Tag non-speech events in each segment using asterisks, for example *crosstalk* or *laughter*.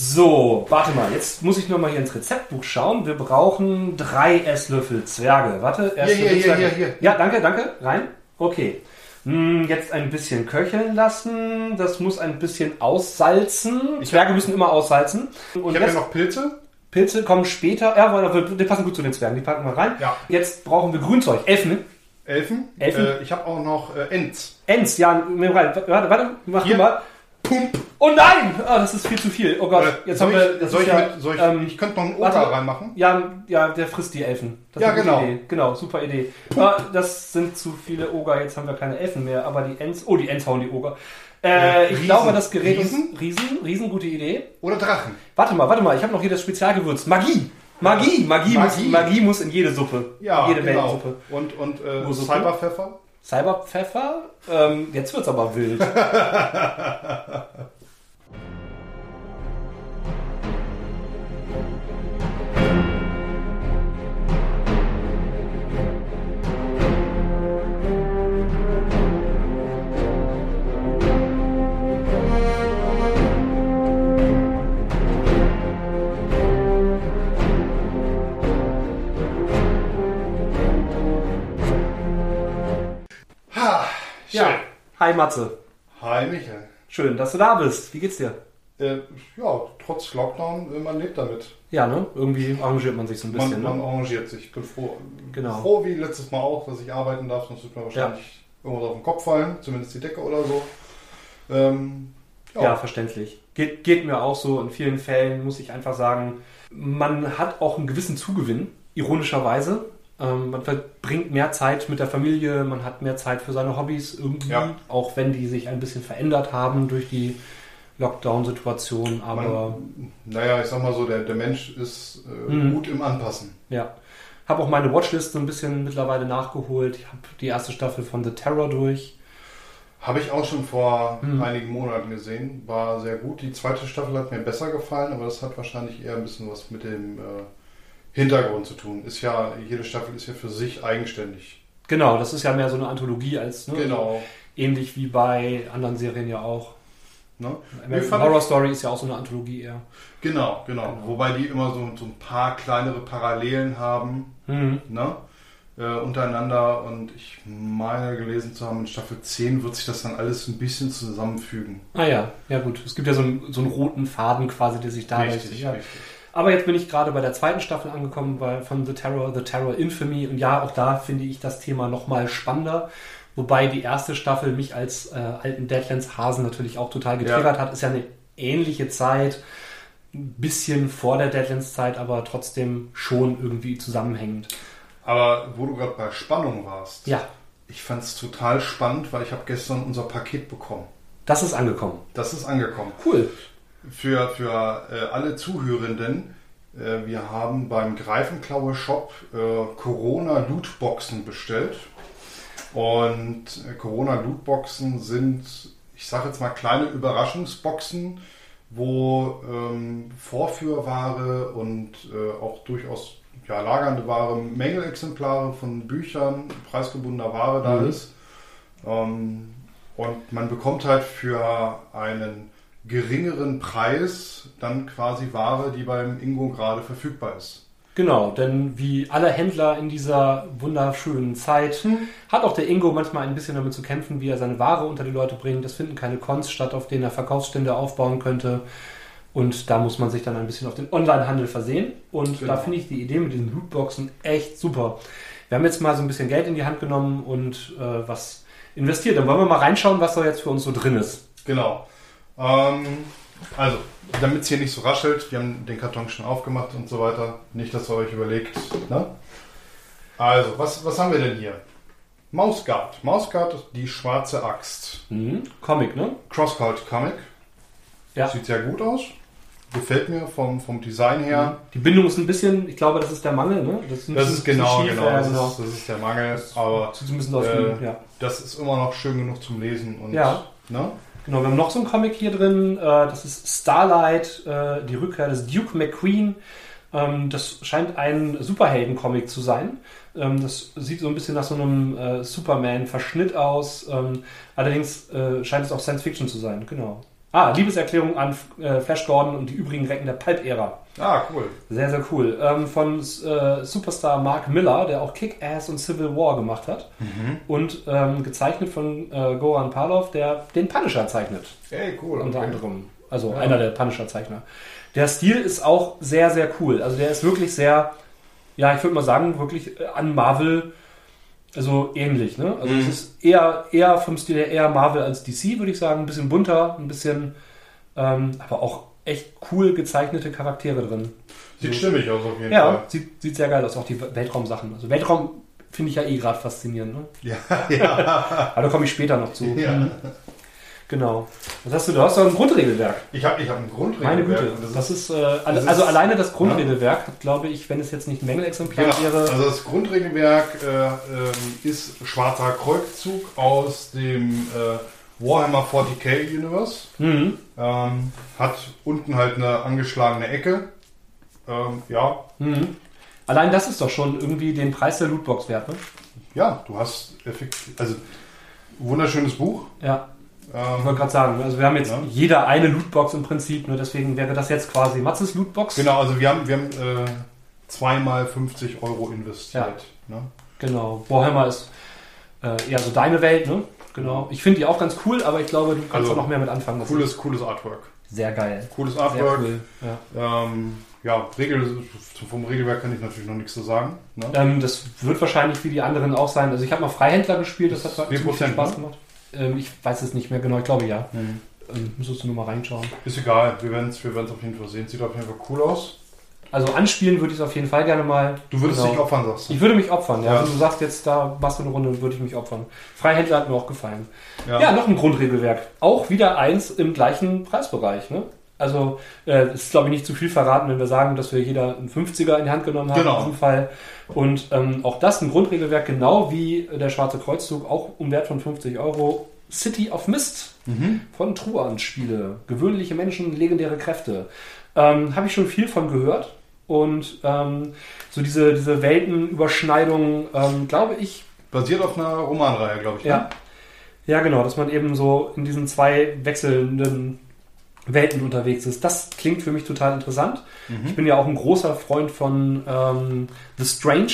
So, warte mal, jetzt muss ich nur mal hier ins Rezeptbuch schauen. Wir brauchen drei Esslöffel Zwerge. Warte, Hier, hier, hier, hier, hier. Ja, danke, danke. Rein. Okay. Hm, Jetzt ein bisschen köcheln lassen. Das muss ein bisschen aussalzen. Zwerge müssen immer aussalzen. Und Ich habe jetzt, ja noch Pilze. Pilze kommen später. Ja, die passen gut zu den Zwergen. Die packen wir rein. Ja. Jetzt brauchen wir Grünzeug. Elfen. Elfen. Elfen. Äh, ich habe auch noch äh, Ents. Ents, ja. Warte, warte, mach Hier. mal. Pump. Oh nein! Ah, das ist viel zu viel. Oh Gott, Äh, jetzt soll haben wir. ich, soll ich, ja, mit, soll ich, ähm, ich könnte noch einen warte. Opa reinmachen. Ja, ja, der frisst die Elfen. Das Ja, ist eine gute genau. Idee. Genau, super Idee. Ah, das sind zu viele Oger, jetzt haben wir keine Elfen mehr, aber die Ents. Oh, die Ents hauen die Oger. Äh, Ja, ich Riesen. glaube, das Gerät Riesen? ist. Riesen? Riesen, gute Idee. Oder Drachen. Warte mal, warte mal, ich habe noch hier das Spezialgewürz. Magie! Magie! Magie, Muss, Magie. Magie muss in jede Suppe. Ja, jede genau. Und, und äh? Cyberpfeffer. Cyberpfeffer? Ähm, jetzt wird's aber wild. *laughs* Hi Matze. Hi Michael. Schön, dass du da bist. Wie geht's dir? Äh, ja, trotz Lockdown, äh, man lebt damit. Ja, ne? Irgendwie arrangiert man sich so ein Man, bisschen, man ne? arrangiert sich. Ich bin froh. Genau. Froh wie letztes Mal auch, dass ich arbeiten darf. Sonst wird mir wahrscheinlich irgendwas auf den Kopf fallen. Zumindest die Decke oder so. Ähm, ja. Ja, verständlich. Geht, geht mir auch so. In vielen Fällen muss ich einfach sagen, man hat auch einen gewissen Zugewinn, ironischerweise. Ähm, man verbringt mehr Zeit mit der Familie, man hat mehr Zeit für seine Hobbys irgendwie, Ja. auch wenn die sich ein bisschen verändert haben durch die Lockdown-Situation. Aber Man, naja, ich sag mal so, der, der Mensch ist äh, Mhm. gut im Anpassen. ja, habe auch meine Watchlist so ein bisschen mittlerweile nachgeholt. Ich habe die erste Staffel von The Terror durch. Habe ich auch schon vor Mhm. einigen Monaten gesehen. War sehr gut. Die zweite Staffel hat mir besser gefallen, aber das hat wahrscheinlich eher ein bisschen was mit dem äh, Hintergrund zu tun. Ist ja, jede Staffel ist ja für sich eigenständig. Genau, das ist ja mehr so eine Anthologie als ne, Genau. ähnlich wie bei anderen Serien ja auch. Ne? Horror Story ist ja auch so eine Anthologie eher. Genau, genau, Genau. Wobei die immer so, so ein paar kleinere Parallelen haben Mhm. ne? äh, untereinander. Und ich meine gelesen zu haben, in Staffel 10 wird sich das dann alles ein bisschen zusammenfügen. Ah ja, ja gut. Es gibt ja so einen, so einen roten Faden quasi, der sich da richtig, ja. richtig. Aber jetzt bin ich gerade bei der zweiten Staffel angekommen bei, von The Terror, The Terror Infamy. Und ja, auch da finde ich das Thema nochmal spannender. Wobei die erste Staffel mich als äh, alten Deadlands-Hasen natürlich auch total getriggert hat. Ist ja eine ähnliche Zeit, ein bisschen vor der Deadlands-Zeit, aber trotzdem schon irgendwie zusammenhängend. Aber wo du gerade bei Spannung warst, Ja, ich fand es total spannend, weil ich habe gestern unser Paket bekommen. das ist angekommen. Das ist angekommen. Cool. Für, für äh, alle Zuhörenden, äh, wir haben beim Greifenklaue Shop äh, Corona Lootboxen bestellt. Und äh, Corona Lootboxen sind, ich sage jetzt mal, kleine Überraschungsboxen, wo ähm, Vorführware und äh, auch durchaus ja, lagernde Ware, Mängelexemplare von Büchern, preisgebundener Ware da Mhm. ist. Ähm, und man bekommt halt für einen geringeren Preis dann quasi Ware, die beim Ingo gerade verfügbar ist. Genau, denn wie alle Händler in dieser wunderschönen Zeit hat auch der Ingo manchmal ein bisschen damit zu kämpfen, wie er seine Ware unter die Leute bringt. Es finden keine Cons statt, auf denen er Verkaufsstände aufbauen könnte. Und da muss man sich dann ein bisschen auf den Onlinehandel versehen. Und Genau. da finde ich die Idee mit diesen Lootboxen echt super. Wir haben jetzt mal so ein bisschen Geld in die Hand genommen und äh, was investiert. Dann wollen wir mal reinschauen, was da jetzt für uns so drin ist. Genau. Ähm, also, damit es hier nicht so raschelt, wir haben den Karton schon aufgemacht und so weiter. Nicht, dass ihr euch überlegt. Ne? Also, was, was haben wir denn hier? Mausguard. Mausguard, die schwarze Axt. Mhm. Comic, ne? Crosscult Comic. Ja. Sieht sehr gut aus. Gefällt mir vom, vom Design her. Die Bindung ist ein bisschen, ich glaube, das ist der Mangel, ne? ist ein Das ist genau, schief, genau, ja, das, genau. Ist, das ist der Mangel. Aber aus Äh, ja. das ist immer noch schön genug zum Lesen. Und, Ja. Ne? Genau, wir haben noch so einen Comic hier drin. Äh, das ist Starlight, äh, die Rückkehr des Duke McQueen. Ähm, das scheint ein Superhelden-Comic zu sein. Ähm, das sieht so ein bisschen nach so einem äh, Superman-Verschnitt aus. Ähm, allerdings scheint es auch Science Fiction zu sein. Genau. Ah, Liebeserklärung an äh, Flash Gordon und die übrigen Recken der Pulp-Ära. Ah, cool. Sehr, sehr cool. Ähm, von äh, Superstar Mark Miller, der auch Kick-Ass und Civil War gemacht hat. Und ähm, gezeichnet von äh, Goran Palov, der den Punisher zeichnet. Ey, cool. Unter okay. anderem. Also Ja. einer der Punisher-Zeichner. Der Stil ist auch sehr, sehr cool. Also der ist wirklich sehr, ja, ich würde mal sagen, wirklich äh, an Marvel also ähnlich. Ne? Also Mhm. es ist eher, eher vom Stil her eher Marvel als DC, würde ich sagen. Ein bisschen bunter, ein bisschen, ähm, aber auch echt cool gezeichnete Charaktere drin. Sieht So. stimmig aus auf jeden Ja, Fall. sieht, sieht sehr geil aus. Auch die Weltraumsachen. Also Weltraum finde ich ja eh gerade faszinierend. Ne? Ja, *laughs* ja. Aber da komme ich später noch zu. ja. Genau. Was hast du? Du hast doch ein Grundregelwerk. Ich habe ich hab ein Grundregelwerk. Meine Güte. und Das ist, äh, das ist- also alleine das Grundregelwerk hat, glaube ich, wenn es jetzt nicht ein Mängelexemplar Genau. wäre. Also das Grundregelwerk äh, ähm, ist Schwarzer Kreuzzug aus dem äh, Warhammer 40k Universe. Mhm. Ähm, hat unten halt eine angeschlagene Ecke. Ähm, ja, Mhm. Allein das ist doch schon irgendwie den Preis der Lootbox wert, ne? ja, du hast effektiv, also wunderschönes Buch. Ja, ich Ähm, wollte gerade sagen, also wir haben jetzt Ja. jeder eine Lootbox im Prinzip, nur deswegen wäre das jetzt quasi Matzes Lootbox. genau, also wir haben, wir haben äh, zweimal 50 Euro investiert. Ne? Genau. Warhammer ist äh, eher so deine Welt, ne? Genau. Ich finde die auch ganz cool, aber ich glaube, du kannst Also, auch noch mehr mit anfangen. Cooles, cooles Artwork. Sehr geil. Cooles Sehr Artwork. cool. Ja. Ähm, ja, Regel, vom Regelwerk kann ich natürlich noch nichts zu sagen. Ne? Ähm, das wird wahrscheinlich wie die anderen auch sein. Also ich habe mal Freihändler gespielt, das hat Das ist ziemlich viel 4%, Spaß ne? gemacht. Ähm, ich weiß es nicht mehr genau, ich glaube ja. Mhm. Ähm, müsstest du nur mal reinschauen. Ist egal, wir werden es wir werden's auf jeden Fall sehen. Sieht auf jeden Fall cool aus. Also anspielen würde ich es auf jeden Fall gerne mal. Du würdest Genau. dich opfern, sagst du. Ich würde mich opfern, ja. Ja. Wenn du sagst, jetzt da machst du eine Runde, würde ich mich opfern. Freihändler hat mir auch gefallen. Ja, noch ein Grundregelwerk. Auch wieder eins im gleichen Preisbereich. Ne? Also äh, es ist, glaube ich, nicht zu viel verraten, wenn wir sagen, dass wir jeder einen 50er in die Hand genommen haben Genau. in diesem Fall. Und ähm, auch das ein Grundregelwerk, genau wie der Schwarze Kreuzzug, auch um Wert von 50 Euro. City of Mist Mhm. von Truan Spiele. Gewöhnliche Menschen, legendäre Kräfte. Ähm, Habe ich schon viel von gehört. Und ähm, so diese, diese Weltenüberschneidung, ähm, glaube ich, Basiert auf einer Romanreihe, glaube ich. ne? ja. Ja, genau, dass man eben so in diesen zwei wechselnden Welten unterwegs ist. Das klingt für mich total interessant. Ich bin ja auch ein großer Freund von ähm, The Strange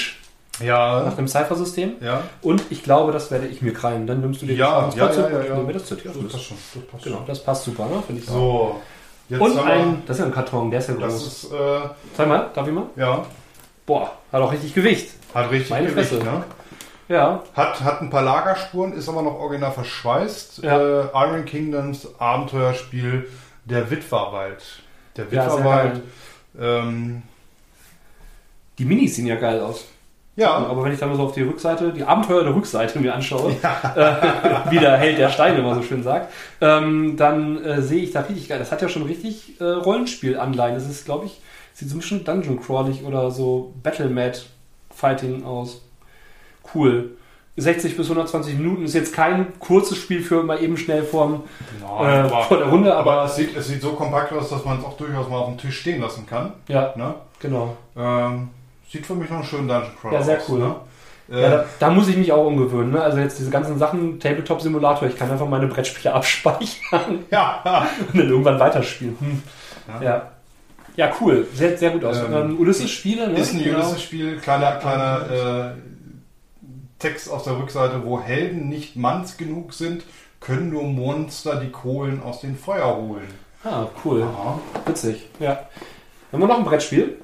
nach Ja, dem Cypher-System. ja. Und ich glaube, das werde ich mir krallen. Dann nimmst du dir Ja, das ja, ja, und ja, ja. nehme mir das City of Das passt schon. Das passt Genau, das passt super, ne? Finde ich. So, jetzt Und ein, das ist ja ein Karton, der ist ja Das groß. ist, äh, Zeig mal, darf ich mal? ja, Boah, hat auch richtig Gewicht. hat richtig Meine Gewicht, Fresse. ne? Ja, Hat, hat ein paar Lagerspuren, ist aber noch original verschweißt. Ja. Äh, Iron Kingdoms Abenteuerspiel Der Witwerwald. Der ja Witwerwald. geil. ähm, Die Minis sehen ja geil aus. ja, Aber wenn ich dann mal so auf die Rückseite, die Abenteuer der Rückseite mir anschaue, *laughs* äh, wie der Held der Steine immer so schön sagt, ähm, dann äh, sehe ich da richtig geil. Das hat ja schon richtig äh, Rollenspiel-Anleihen. Das ist, glaube ich, sieht so ein bisschen Dungeon Crawlig oder so Battle-Mat Fighting aus. Cool. 60 bis 120 Minuten ist jetzt kein kurzes Spiel für mal eben schnell vorm, Nein, äh, vor der Runde, aber, aber es sieht, es sieht so kompakt aus, dass man es auch durchaus mal auf dem Tisch stehen lassen kann. ja, Ne? genau. Ähm, sieht für mich noch einen schönen Dungeon Crawler Ja, sehr cool. Ne? Äh, Ja, da, da muss ich mich auch umgewöhnen. Ne? Also jetzt diese ganzen Sachen, Tabletop-Simulator, ich kann einfach meine Brettspiele *laughs* abspeichern ja, *laughs* und dann irgendwann weiterspielen. Hm. Ja. Ja. ja. cool. Sehr, sehr gut aus. Ähm, Ähm, Ulysses-Spiele, ne? ist ein Genau. Ulysses-Spiel, kleiner, kleiner äh, Text auf der Rückseite, wo Helden nicht manns genug sind, können nur Monster die Kohlen aus dem Feuer holen. Ah, cool. Aha. Witzig. Ja. Haben wir noch ein Brettspiel?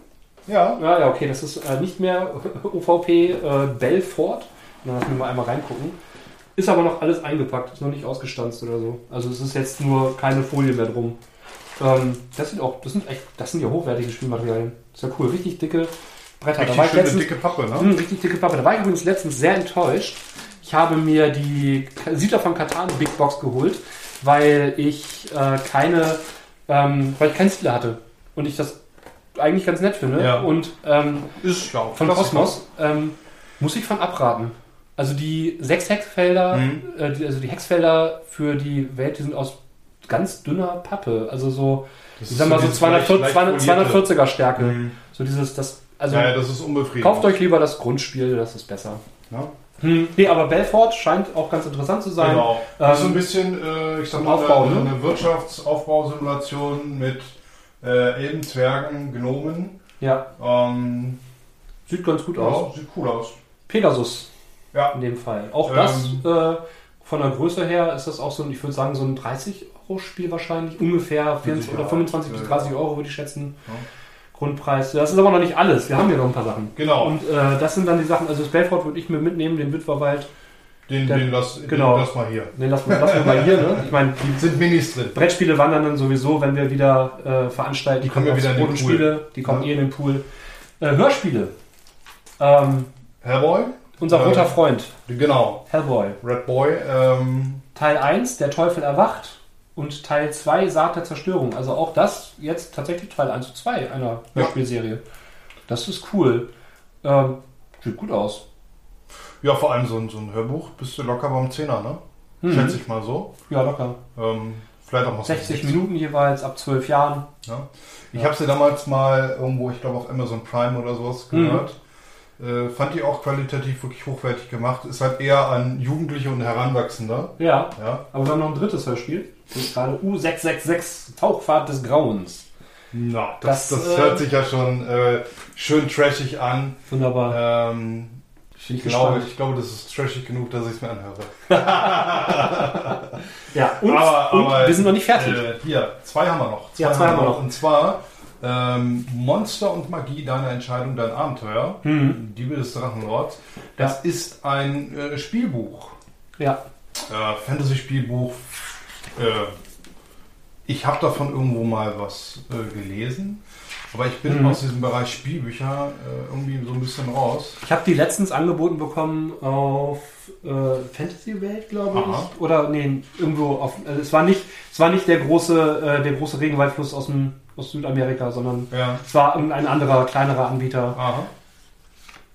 Ja, Ja, ja, okay, das ist äh, nicht mehr *laughs* OVP äh, Belfort. Dann lassen wir mal einmal reingucken. Ist aber noch alles eingepackt, ist noch nicht ausgestanzt oder so. Also es ist jetzt nur keine Folie mehr drum. Ähm, das sind auch, das sind echt, das sind ja hochwertige Spielmaterialien. Ist ja cool, richtig dicke Bretter. richtig da war ich letztens, dicke Pappe, ne? Hm, richtig dicke Pappe. Da war ich übrigens letztens sehr enttäuscht. Ich habe mir die Siedler von Katan Big Box geholt, weil ich äh, keine, ähm, weil ich keinen Siedler hatte. Und ich das eigentlich ganz nett finde. Ja. Und ähm, Ist ja von Kosmos ähm, muss ich von abraten. Also die sechs Hexfelder, Mhm. äh, die, also die Hexfelder für die Welt, die sind aus ganz dünner Pappe. Also so, ich sag mal so 240, 240er Stärke. Mhm. So dieses, das, also ja, ja, das ist unbefriedigend. kauft euch lieber das Grundspiel, das ist besser. Ja? Hm, nee, aber Belfort scheint auch ganz interessant zu sein. Genau. Ähm, das ist so ein bisschen, äh, ich sag mal, Aufbau, eine, ne? eine Wirtschaftsaufbausimulation mit äh, Elben, Zwergen, Gnomen. Ja, Ähm, sieht ganz gut aus. ja, sieht cool aus. Pegasus Ja, in dem Fall. Auch Ähm, das äh, von der Größe her ist das auch so, ein, ich würde sagen, so ein 30-Euro-Spiel wahrscheinlich. Ungefähr 24 oder Sicherheit, 25 bis ja. 30 Euro würde ich schätzen. Ja. Grundpreis. Das ist aber noch nicht alles. Wir haben hier noch ein paar Sachen. genau. Und äh, das sind dann die Sachen, also das Belfort würde ich mir mitnehmen, den Witwerwald. den, der- den, lass, genau. den lass mal hier. Den lassen wir, wir mal hier. Ne? Ich meine, die *laughs* Sind Minis drin. Brettspiele wandern dann sowieso, wenn wir wieder äh, veranstalten. Die kommen ja wieder in den Pool. Die kommen Ja. eh in den Pool. Äh, Hörspiele. Ähm, Hellboy? unser Äh, roter Freund, Genau. Hellboy. Red Boy. Ähm, Teil 1, der Teufel erwacht. Und Teil 2, Saat der Zerstörung. Also auch das jetzt tatsächlich Teil 1 zu 2 einer Ja. Hörspielserie. Das ist cool. Ähm, sieht gut aus. ja, vor allem so ein, so ein Hörbuch bist du locker beim Zehner, ne? Mhm. Schätze ich mal so. Ja, locker. Ähm, vielleicht auch mal so 60 Minuten jeweils, ab 12 Jahren. Ja. Ich Ja. habe sie damals mal irgendwo, ich glaube auf Amazon Prime oder sowas Mhm. Äh, fand die auch qualitativ wirklich hochwertig gemacht. Ist halt eher an Jugendliche und Heranwachsende. Ja, Ja. aber wir haben noch ein drittes Hörspiel. Das ist gerade U666, Tauchfahrt des Grauens. Na, das, Das, das, äh, hört sich ja schon äh, schön trashig an. Wunderbar. Ähm, Bin ich, glaube, ich glaube, das ist trashig genug, dass ich es mir anhöre. *laughs* Ja, und, Aber- und aber, wir sind noch nicht fertig. Äh, hier, zwei haben wir noch. Ja, zwei haben wir noch. Und zwar ähm, Monster und Magie, deine Entscheidung, dein Abenteuer. Mhm. Diebe des Drachenlords. Das ist ein äh, Spielbuch. Ja, Äh, Fantasy-Spielbuch. Äh, ich habe davon irgendwo mal was äh, gelesen. Aber ich bin Mhm. aus diesem Bereich Spielbücher äh, irgendwie so ein bisschen raus. ich habe die letztens angeboten bekommen auf äh, Fantasy Welt, glaube Aha. ich. Oder nee, irgendwo auf. Also es war nicht, es war nicht der große, äh, der große Regenwaldfluss aus dem aus Südamerika, sondern Ja. es war irgendein anderer, kleinerer Anbieter. Aha.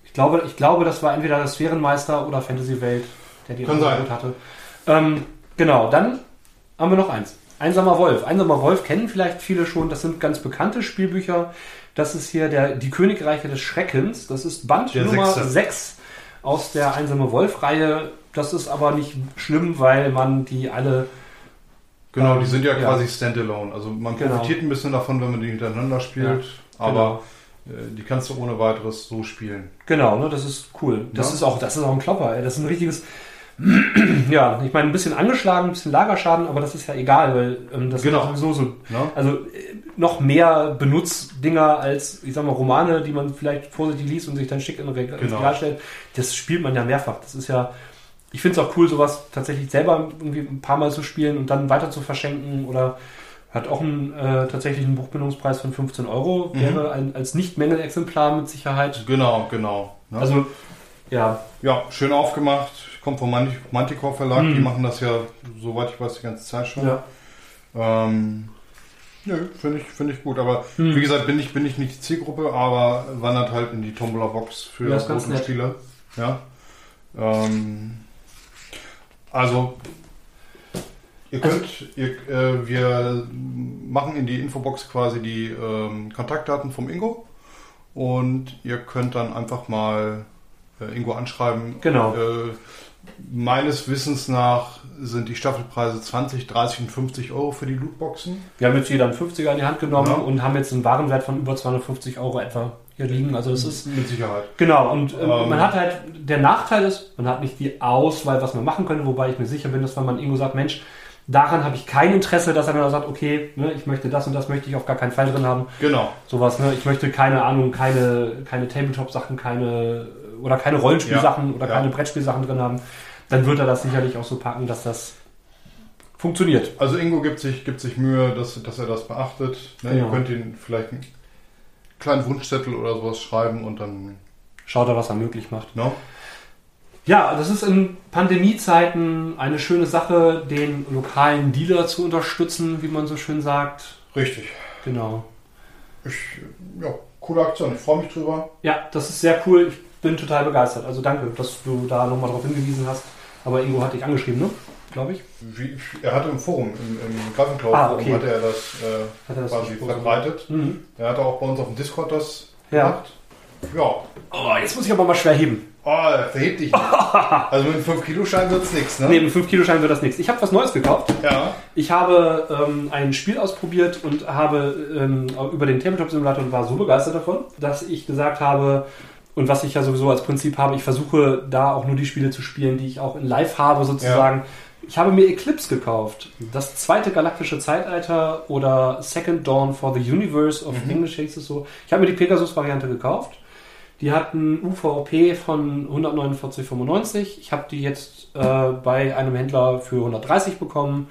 Ich glaube, ich glaube, das war entweder das Sphärenmeister oder Fantasy Welt, der die. Angebot hatte. Ähm, genau, dann haben wir noch eins. Einsamer Wolf. Einsamer Wolf kennen vielleicht viele schon. Das sind ganz bekannte Spielbücher. Das ist hier der, die Königreiche des Schreckens. Das ist Band Der Nummer sechste. 6 aus der Einsame Wolf-Reihe. Das ist aber nicht schlimm, weil man die alle. Genau, Ähm, die sind ja, ja. quasi standalone. Also man Genau. profitiert ein bisschen davon, wenn man die hintereinander spielt. Aber äh, die kannst du ohne weiteres so spielen. Genau, ne, das ist cool. Das Ja. ist auch, das ist auch ein Klopper, ey. Das ist ein richtiges. *clears throat* ja, ich meine, ein bisschen angeschlagen, ein bisschen Lagerschaden, aber das ist ja egal, weil ähm, das Genau. sind sowieso so. Also äh, noch mehr Benutzdinger als, ich sag mal, Romane, die man vielleicht vorsichtig liest und sich dann schick in ein Regal Genau. Stellt. Das spielt man ja mehrfach. Das ist ja. Ich finde es auch cool, sowas tatsächlich selber irgendwie ein paar Mal zu spielen und dann weiter zu verschenken oder hat auch einen äh, tatsächlich einen Buchbindungspreis von 15 Euro. Mhm. Wäre ein, als Nicht-Mängel-Exemplar mit Sicherheit. Genau, genau. Ne? Also, ja, ja, schön aufgemacht. Kommt vom Manti- Manticore Verlag. Mhm. Die machen das ja, soweit ich weiß, die ganze Zeit schon. ja. Ähm, nö, finde ich, finde ich gut. Aber Hm. wie gesagt, bin ich, bin ich nicht die Zielgruppe, aber wandert halt in die Tombola-Box für Ja, ist ganz nett. Spiele. Ja. Ähm, also, ihr könnt, ihr, äh, wir machen in die Infobox quasi die ähm, Kontaktdaten vom Ingo und ihr könnt dann einfach mal äh, Ingo anschreiben. Genau. Äh, meines Wissens nach sind die Staffelpreise 20, 30 und 50 Euro für die Lootboxen. Wir haben jetzt jeder einen 50er in die Hand genommen Ja. und haben jetzt einen Warenwert von über 250 Euro etwa hier liegen. Also das ist Mit Sicherheit. genau. Und ähm, Ähm. man hat halt, der Nachteil ist, man hat nicht die Auswahl, was man machen könnte, wobei ich mir sicher bin, dass wenn man irgendwo sagt, Mensch, daran habe ich kein Interesse, dass er dann sagt, okay, ne, ich möchte das und das möchte ich auf gar keinen Fall drin haben. Genau. Sowas, ne? Ich möchte keine Ahnung, keine, keine Tabletop-Sachen, keine oder keine Rollenspielsachen Ja, oder ja. keine Brettspielsachen drin haben, dann wird er das sicherlich auch so packen, dass das funktioniert. Also Ingo gibt sich, gibt sich Mühe, dass, dass er das beachtet. Ne? Genau. Ihr könnt ihn vielleicht einen kleinen Wunschzettel oder sowas schreiben und dann. Schaut er, was er möglich macht. Ne? Ja, das ist in Pandemiezeiten eine schöne Sache, den lokalen Dealer zu unterstützen, wie man so schön sagt. Richtig. Genau. Ich, ja, coole Aktion. Ich freue mich drüber. Ja, das ist sehr cool. Ich bin total begeistert. Also danke, dass du da nochmal darauf hingewiesen hast. Aber Ingo hat dich angeschrieben, ne? Glaube ich. Wie, er hatte im Forum, im, im Greifenklau Ah, okay. hat er das, äh, Hat er das quasi verbreitet. Mhm. Er hatte auch bei uns auf dem Discord das Ja. gemacht. Ja, Oh, jetzt muss ich aber mal schwer heben. Oh, verhebt dich nicht. *laughs* also mit einem 5-Kilo-Schein wird es nichts, ne? Nee, mit 5-Kilo-Schein wird das nichts. Ich habe was Neues gekauft. Ja. Ich habe ähm, ein Spiel ausprobiert und habe ähm, über den Tabletop-Simulator und war so begeistert davon, dass ich gesagt habe, und was ich ja sowieso als Prinzip habe, ich versuche da auch nur die Spiele zu spielen, die ich auch in Live habe, sozusagen. Ja. Ich habe mir Eclipse gekauft. Das zweite galaktische Zeitalter oder Second Dawn for the Universe, auf mhm. Englisch heißt es so. Ich habe mir die Pegasus-Variante gekauft. Die hat ein UVP von 149,95. Ich habe die jetzt äh, bei einem Händler für 130 bekommen.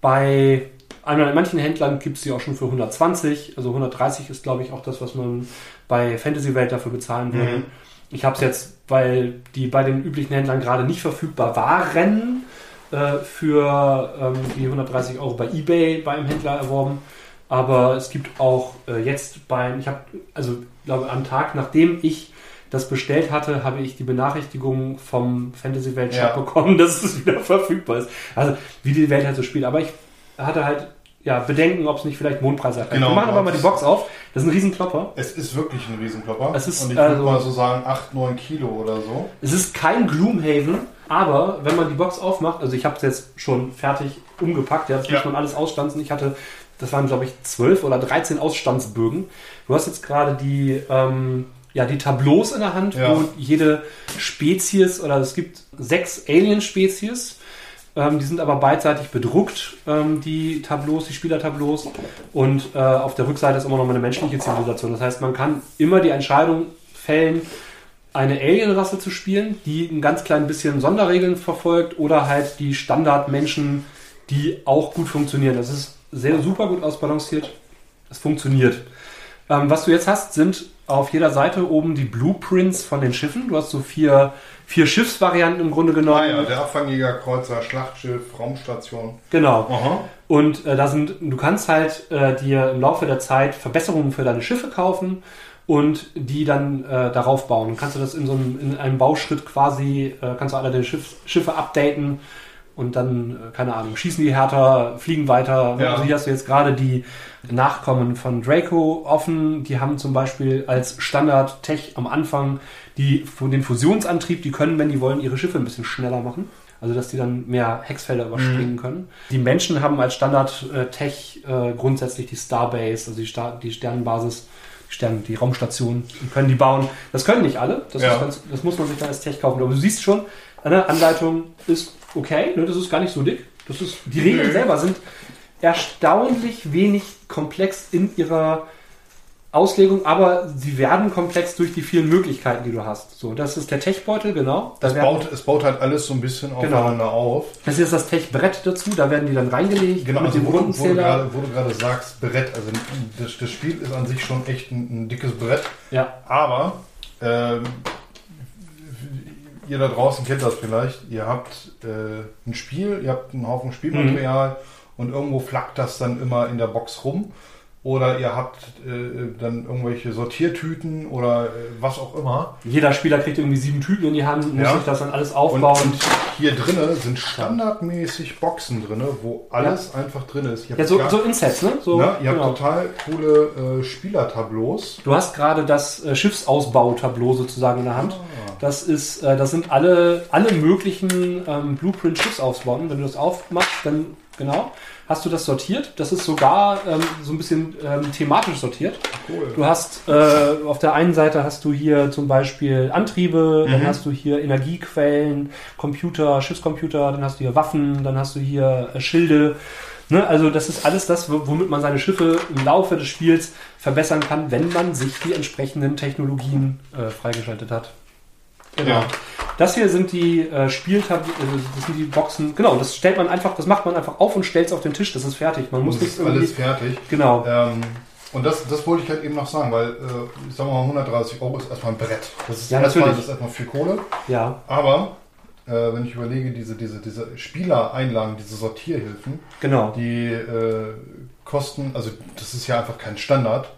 Bei manchen Händlern gibt es die auch schon für 120. Also 130 ist, glaube ich, auch das, was man bei Fantasy Welt dafür bezahlen würde. Mhm. Ich habe es jetzt, weil die bei den üblichen Händlern gerade nicht verfügbar waren, äh, für ähm, die 130 Euro bei eBay beim Händler erworben. Aber es gibt auch äh, jetzt beim, ich habe, also glaube am Tag, nachdem ich das bestellt hatte, habe ich die Benachrichtigung vom Fantasy Welt Shop ja. bekommen, *laughs* dass es wieder verfügbar ist. Also wie die Welt halt so spielt. Aber ich hatte halt ja, bedenken, ob es nicht vielleicht Mondpreise hat. Genau, Wir machen aber mal die Box auf. Das ist ein Riesenklopper. Es ist wirklich ein Riesenklopper. Es ist, Und ich also, würde mal so sagen 8, 9 Kilo oder so. Es ist kein Gloomhaven, aber wenn man die Box aufmacht, also ich habe es jetzt schon fertig umgepackt, ja, das ja. muss man alles ausstanzen. Ich hatte das waren glaube ich 12 oder 13 Ausstandsbögen. Du hast jetzt gerade die, ähm, ja, die Tableaus in der Hand, ja. wo jede Spezies oder es gibt sechs Alien-Spezies. Ähm, die sind aber beidseitig bedruckt, ähm, die Tableaus, die Spielertableaus. Und äh, auf der Rückseite ist immer noch eine menschliche Zivilisation. Das heißt, man kann immer die Entscheidung fällen, eine Alien-Rasse zu spielen, die ein ganz klein bisschen Sonderregeln verfolgt oder halt die Standardmenschen, die auch gut funktionieren. Das ist sehr super gut ausbalanciert. Es funktioniert. Ähm, was du jetzt hast, sind auf jeder Seite oben die Blueprints von den Schiffen. Du hast so vier, vier Schiffsvarianten im Grunde genommen. Ah ja, der Abfangjäger, Kreuzer, Schlachtschiff, Raumstation. Genau. Aha. Und äh, da sind, du kannst halt äh, dir im Laufe der Zeit Verbesserungen für deine Schiffe kaufen und die dann äh, darauf bauen. Und kannst du das in so einem, in einem Bauschritt quasi, äh, kannst du alle deine Schiff, Schiffe updaten und dann, äh, keine Ahnung, schießen die härter, fliegen weiter. Ja. Also hier hast du jetzt gerade die Nachkommen von Draco offen. Die haben zum Beispiel als Standard-Tech am Anfang die, den Fusionsantrieb, die können, wenn die wollen, ihre Schiffe ein bisschen schneller machen. Also dass die dann mehr Hexfelder überspringen mhm. können. Die Menschen haben als Standard-Tech äh, grundsätzlich die Starbase, also die, Star die Sternenbasis, die, Stern die Raumstation, die können die bauen. Das können nicht alle, das, ja. ganz, das muss man sich dann als Tech kaufen. Aber du siehst schon, eine Anleitung ist okay, ne, das ist gar nicht so dick. Das ist, die Regeln selber sind erstaunlich wenig komplex in ihrer Auslegung, aber sie werden komplex durch die vielen Möglichkeiten, die du hast. So, das ist der Tech-Beutel, genau. es, baut, es baut halt alles so ein bisschen genau. aufeinander auf. Das ist das Tech-Brett dazu, da werden die dann reingelegt genau, mit also dem wo, wo, du gerade, wo du gerade sagst, Brett, also das, das, Spiel ist an sich schon echt ein, ein dickes Brett. Ja. Aber ähm, ihr da draußen kennt das vielleicht. Ihr habt äh, ein Spiel, ihr habt einen Haufen Spielmaterial mhm. und irgendwo flackt das dann immer in der Box rum. Oder ihr habt äh, dann irgendwelche Sortiertüten oder äh, was auch immer. Jeder Spieler kriegt irgendwie sieben Tüten in die Hand, muss ja. sich das dann alles aufbauen. Und, und hier drinnen sind standardmäßig Boxen drin, wo alles ja. einfach drin ist. Ja, so, gar, so Insets, ne? So, ne? Ihr genau. habt total coole äh, Spielertableaus. Du hast gerade das äh, Schiffsausbautableau sozusagen in der Hand. Ah. Das ist, äh, das sind alle, alle möglichen ähm, Blueprint-Schiffsausbauten. Wenn du das aufmachst, dann genau hast du das sortiert. Das ist sogar ähm, so ein bisschen ähm, thematisch sortiert. Cool. Du hast äh, auf der einen Seite hast du hier zum Beispiel Antriebe, mhm. dann hast du hier Energiequellen, Computer, Schiffscomputer, dann hast du hier Waffen, dann hast du hier äh, Schilde. Ne? Also das ist alles das, womit man seine Schiffe im Laufe des Spiels verbessern kann, wenn man sich die entsprechenden Technologien äh, freigeschaltet hat. Genau. Ja. Das hier sind die äh, Spieltab äh, das sind die Boxen. Genau, das stellt man einfach, das macht man einfach auf und stellt es auf den Tisch. Das ist fertig. Man muss nicht alles fertig. Genau. Ähm, und das, das wollte ich halt eben noch sagen, weil, äh, ich sag mal, 130 Euro ist erstmal ein Brett. Das ist, ja, erstmal, das ist erstmal viel Kohle. Ja. Aber äh, wenn ich überlege, diese, diese, diese Spielereinlagen, diese Sortierhilfen, genau. die äh, kosten, also das ist ja einfach kein Standard.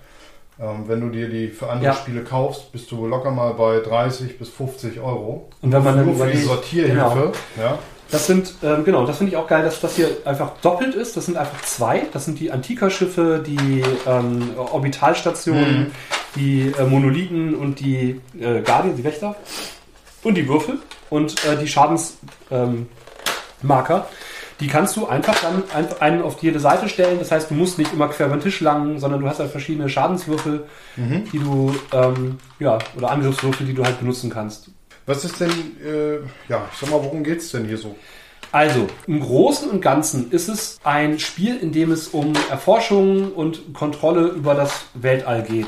Ähm, wenn du dir die für andere ja. Spiele kaufst, bist du locker mal bei 30 bis 50 Euro. Und wenn man dann nur für die Sortierhilfe, genau. ja. Das sind, ähm, genau, das finde ich auch geil, dass das hier einfach doppelt ist. Das sind einfach zwei. Das sind die Antika-Schiffe, die ähm, Orbitalstationen, mhm. die äh, Monolithen und die äh, Guardian, die Wächter. Und die Würfel und äh, die Schadensmarker, ähm, die kannst du einfach dann einfach einen auf jede Seite stellen. Das heißt, du musst nicht immer quer über den Tisch langen, sondern du hast halt verschiedene Schadenswürfel, die du, ähm, ja, oder Angriffswürfel, die du halt benutzen kannst. Was ist denn, äh, ja, ich sag mal, worum geht's denn hier so? Also, im Großen und Ganzen ist es ein Spiel, in dem es um Erforschung und Kontrolle über das Weltall geht.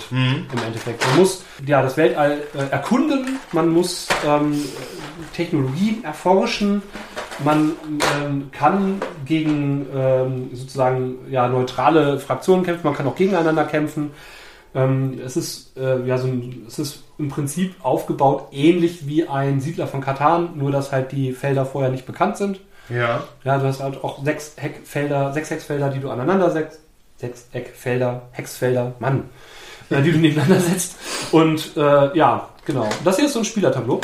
Im Endeffekt. Man muss ja das Weltall äh, erkunden, man muss ähm, Technologien erforschen, man ähm, kann gegen ähm, sozusagen ja, neutrale Fraktionen kämpfen, man kann auch gegeneinander kämpfen. Ähm, es ist äh, ja so ein, es ist im Prinzip aufgebaut ähnlich wie ein Siedler von Katan, nur dass halt die Felder vorher nicht bekannt sind. Ja. Ja, du hast halt auch sechs Heckfelder, sechs Hexfelder, die du aneinander setzt. Sechs Eckfelder, Hexfelder, Mann, äh, die du nebeneinander *laughs* setzt. Und äh, ja, genau. Das hier ist so ein Spielertableau.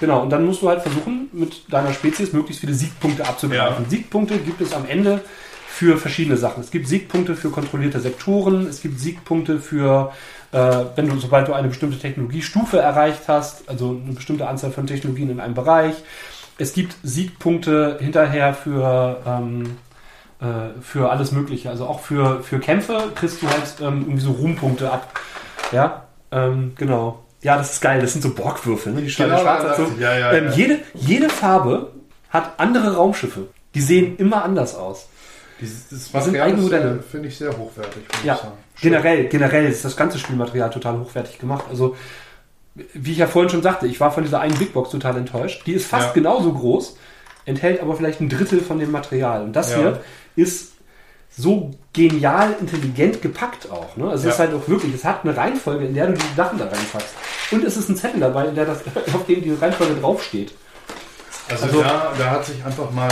Genau, und dann musst du halt versuchen, mit deiner Spezies möglichst viele Siegpunkte abzugreifen. Ja. Siegpunkte gibt es am Ende für verschiedene Sachen. Es gibt Siegpunkte für kontrollierte Sektoren, es gibt Siegpunkte für, äh, wenn du, sobald du eine bestimmte Technologiestufe erreicht hast, also eine bestimmte Anzahl von Technologien in einem Bereich. Es gibt Siegpunkte hinterher für, ähm, äh, für alles Mögliche. Also auch für, für Kämpfe kriegst du halt ähm, irgendwie so Ruhmpunkte ab. Ja, ähm, genau. Ja, das ist geil. Das sind so Borgwürfel, ne? die schwarz Genau, schwarz da so. dachte ich, ja, ja, ähm, ja. Jede, jede Farbe hat andere Raumschiffe. Die sehen immer anders aus. Dieses, das sind eigene ist, äh, Modelle. finde ich sehr hochwertig. muss Ja, ich sagen. Schön. generell, generell ist das ganze Spielmaterial total hochwertig gemacht. Also, wie ich ja vorhin schon sagte, ich war von dieser einen Big Box total enttäuscht. Die ist fast Ja. genauso groß, enthält aber vielleicht ein Drittel von dem Material. Und das Ja. hier ist so genial intelligent gepackt auch. Ne? Also es Ja. ist halt auch wirklich, es hat eine Reihenfolge, in der du die Sachen da reinpackst. Und es ist ein Zettel dabei, in der das, *laughs* auf dem die Reihenfolge draufsteht. Also, Also- da, da hat sich einfach mal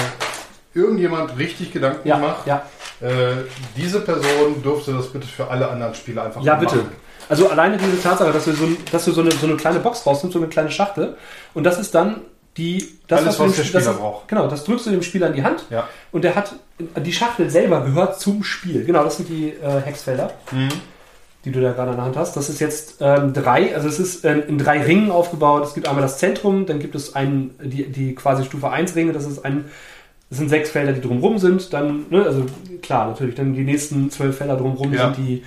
irgendjemand richtig Gedanken Ja, gemacht. ja. Äh, diese Person dürfte das bitte für alle anderen Spieler einfach Ja, mal bitte. machen. Also alleine diese Tatsache, dass du so, dass du so, eine, so eine kleine Box rausnimmst, so eine kleine Schachtel, und das ist dann die, das, Alles, du was dem der Sp- das Spieler ist- braucht. Genau, das drückst du dem Spieler in die Hand Ja. und der hat, die Schachtel selber gehört zum Spiel. Genau, das sind die äh, Hexfelder, Mhm. die du da gerade in der Hand hast. Das ist jetzt ähm, drei, also es ist ähm, in drei Ringen aufgebaut. Es gibt einmal das Zentrum, dann gibt es einen, die, die quasi Stufe 1 Ringe, das ist ein, das sind sechs Felder, die drumrum sind. Dann, ne, also klar, natürlich, dann die nächsten zwölf Felder drumrum Ja. sind die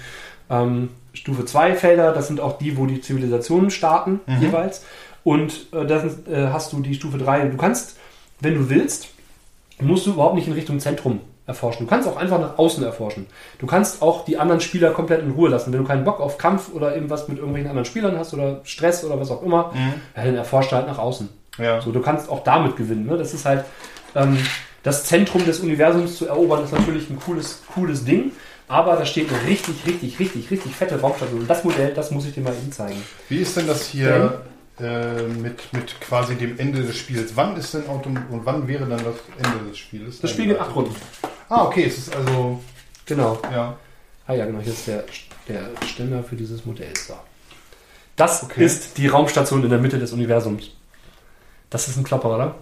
ähm, Stufe 2 Felder, das sind auch die, wo die Zivilisationen starten, Mhm. jeweils. Und äh, dann äh, hast du die Stufe 3. Du kannst, wenn du willst, musst du überhaupt nicht in Richtung Zentrum erforschen. Du kannst auch einfach nach außen erforschen. Du kannst auch die anderen Spieler komplett in Ruhe lassen. Wenn du keinen Bock auf Kampf oder irgendwas mit irgendwelchen anderen Spielern hast oder Stress oder was auch immer, ja, dann erforscht halt nach außen. Ja. So, du kannst auch damit gewinnen. Ne? Das ist halt ähm, das Zentrum des Universums zu erobern, ist natürlich ein cooles, cooles Ding. Aber da steht eine richtig, richtig, richtig, richtig fette Raumstation. Und das Modell, das muss ich dir mal eben zeigen. Wie ist denn das hier äh, mit, mit quasi dem Ende des Spiels? Wann ist denn Auto und wann wäre dann das Ende des Spiels? Das Spiel geht acht Runden. Ah, okay, es ist also, Genau. ja. Ah ja, genau, hier ist der, der Ständer für dieses Modell. So. Das Okay. ist die Raumstation in der Mitte des Universums. Das ist ein Klopper, oder?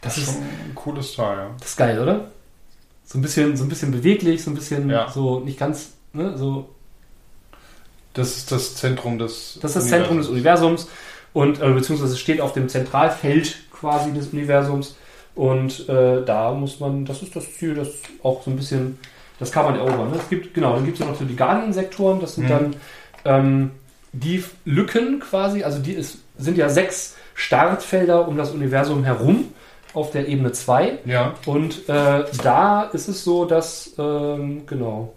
Das ist, Schon ein cooles Teil, ja. das ist geil, oder? So ein bisschen, so ein bisschen beweglich, so ein bisschen Ja. so nicht ganz, ne, so. Das ist das Zentrum des Das ist das Zentrum des Universums und äh, beziehungsweise es steht auf dem Zentralfeld quasi des Universums und äh, da muss man, das ist das Ziel, das auch so ein bisschen, das kann man erobern. Ne? Es gibt, genau, dann gibt es ja noch so die Guardian-Sektoren, das sind Mhm. dann ähm, die Lücken quasi, also die ist, sind ja sechs Startfelder um das Universum herum auf der Ebene 2 Ja. und äh, da ist es so, dass, ähm, genau,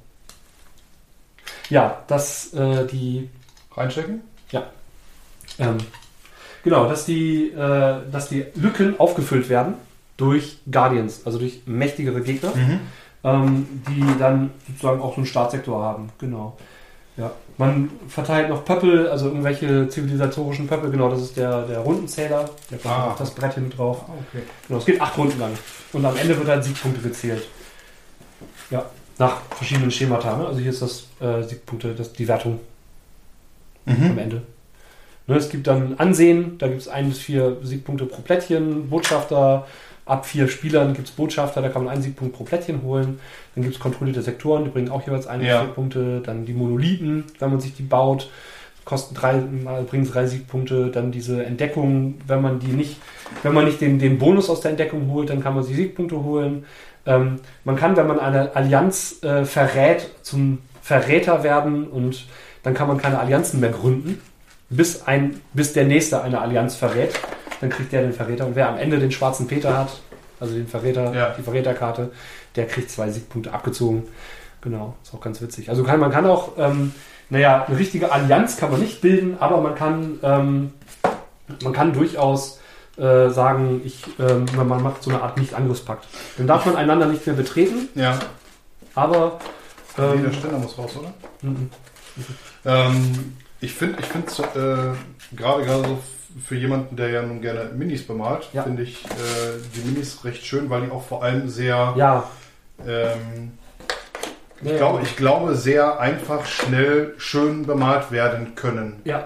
ja, dass äh, die Reinstecken? ähm, genau, dass die, äh, dass die Lücken aufgefüllt werden durch Guardians, also durch mächtigere Gegner, Mhm. ähm, die dann sozusagen auch so einen Startsektor haben. Genau. Ja. Man verteilt noch Pöppel, also irgendwelche zivilisatorischen Pöppel, genau, das ist der, der Rundenzähler, der kommt Ah. das Brett mit drauf. Ah, okay. Genau, es geht acht Runden lang. Und am Ende wird dann Siegpunkte gezählt. Ja, nach verschiedenen Schemata. Ne? Also hier ist das äh, Siegpunkte, das, die Wertung am Mhm. Ende. Ne, es gibt dann Ansehen, da gibt es ein bis vier Siegpunkte pro Plättchen, Botschafter, ab vier Spielern gibt es Botschafter, da kann man einen Siegpunkt pro Plättchen holen. Dann gibt es kontrollierte Sektoren, die bringen auch jeweils ein bis Ja. vier Punkte. Dann die Monolithen, wenn man sich die baut, kosten drei, bringen drei Siegpunkte. Dann diese Entdeckung, wenn man die nicht, wenn man nicht den, den Bonus aus der Entdeckung holt, dann kann man die Siegpunkte holen. Ähm, man kann, wenn man eine Allianz äh, verrät, zum Verräter werden und dann kann man keine Allianzen mehr gründen, bis, ein, bis der Nächste eine Allianz verrät. Dann kriegt der den Verräter. Und wer am Ende den schwarzen Peter hat, also den Verräter, Ja. die Verräterkarte, der kriegt zwei Siegpunkte abgezogen. Genau, ist auch ganz witzig. Also kann, man kann auch, ähm, naja, eine richtige Allianz kann man nicht bilden, aber man kann, ähm, man kann durchaus äh, sagen, ich, ähm, man macht so eine Art Nicht-Angriffspakt. Dann darf man einander nicht mehr betreten, Ja. aber nee, ähm, der Ständer muss raus, oder? mhm. Ähm, ich finde, ich finde äh, gerade gerade so für jemanden, der ja nun gerne Minis bemalt, Ja. finde ich äh, die Minis recht schön, weil die auch vor allem sehr, ja, ähm, ich, Ja, glaube, ich glaube, sehr einfach, schnell, schön bemalt werden können. ja,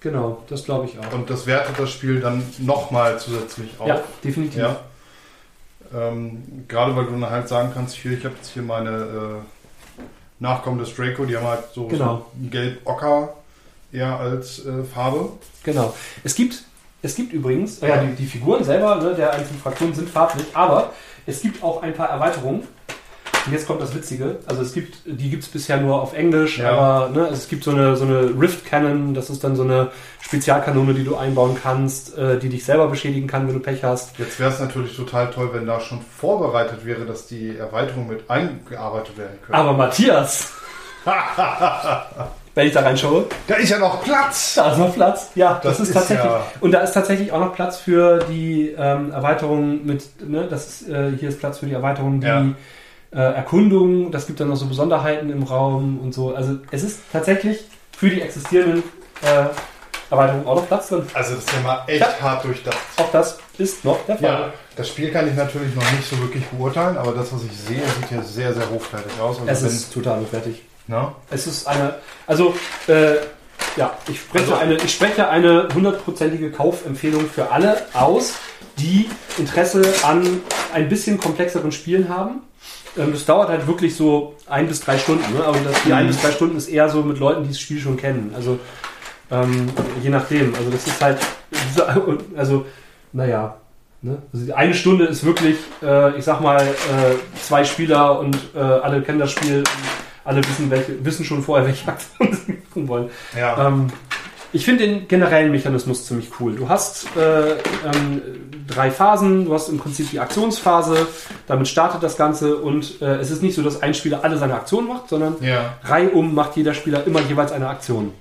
genau, das glaube ich auch. Und das wertet das Spiel dann nochmal zusätzlich auf. Ja, definitiv. Ja. Ähm, gerade weil du dann halt sagen kannst, hier, ich habe jetzt hier meine äh, Nachkommen des Draco, die haben halt so, Genau. so gelb-ocker eher als äh, Farbe. Genau. Es gibt, es gibt übrigens, ja, die, die Figuren selber ne, der einzelnen Fraktionen sind farblich, aber es gibt auch ein paar Erweiterungen. Und jetzt kommt das Witzige. Also es gibt, die gibt es bisher nur auf Englisch, Ja. aber ne, es gibt so eine, so eine Rift Cannon, das ist dann so eine Spezialkanone, die du einbauen kannst, äh, die dich selber beschädigen kann, wenn du Pech hast. Jetzt wäre es natürlich total toll, wenn da schon vorbereitet wäre, dass die Erweiterungen mit eingearbeitet werden können. Aber Matthias, *laughs* wenn ich da reinschaue, da ist ja noch Platz! Da ist noch Platz. Ja, das, Das ist, tatsächlich. ja- Und da ist tatsächlich auch noch Platz für die ähm, Erweiterung mit, ne, das ist, äh, hier ist Platz für die Erweiterung, die Ja. äh, Erkundung, das gibt dann noch so Besonderheiten im Raum und so. Also es ist tatsächlich für die existierenden äh, Erweiterungen auch noch Platz drin. Also das ist ja mal echt Ja. hart durchdacht. Auch das ist noch der Fall. Ja, das Spiel kann ich natürlich noch nicht so wirklich beurteilen, aber das, was ich sehe, sieht ja sehr, sehr hochwertig aus. Also Es ist total fertig. Na? Es ist eine, also äh, ja, ich spreche, Also- eine, ich spreche eine hundertprozentige Kaufempfehlung für alle aus, die Interesse an ein bisschen komplexeren Spielen haben. Ähm, das dauert halt wirklich so ein bis drei Stunden, ne? aber das, die ein bis drei Stunden ist eher so mit Leuten, die das Spiel schon kennen. Also ähm, je nachdem. Also das ist halt, *laughs* also naja. Ne? Also eine Stunde ist wirklich, äh, ich sag mal, äh, zwei Spieler und äh, alle kennen das Spiel. Alle wissen, welche, wissen schon vorher, welche Aktion sie machen wollen. Ja. Ähm, ich finde den generellen Mechanismus ziemlich cool. Du hast äh, ähm, drei Phasen. Du hast im Prinzip die Aktionsphase. Damit startet das Ganze. Und äh, es ist nicht so, dass ein Spieler alle seine Aktionen macht, sondern ja. reihum macht jeder Spieler immer jeweils eine Aktion.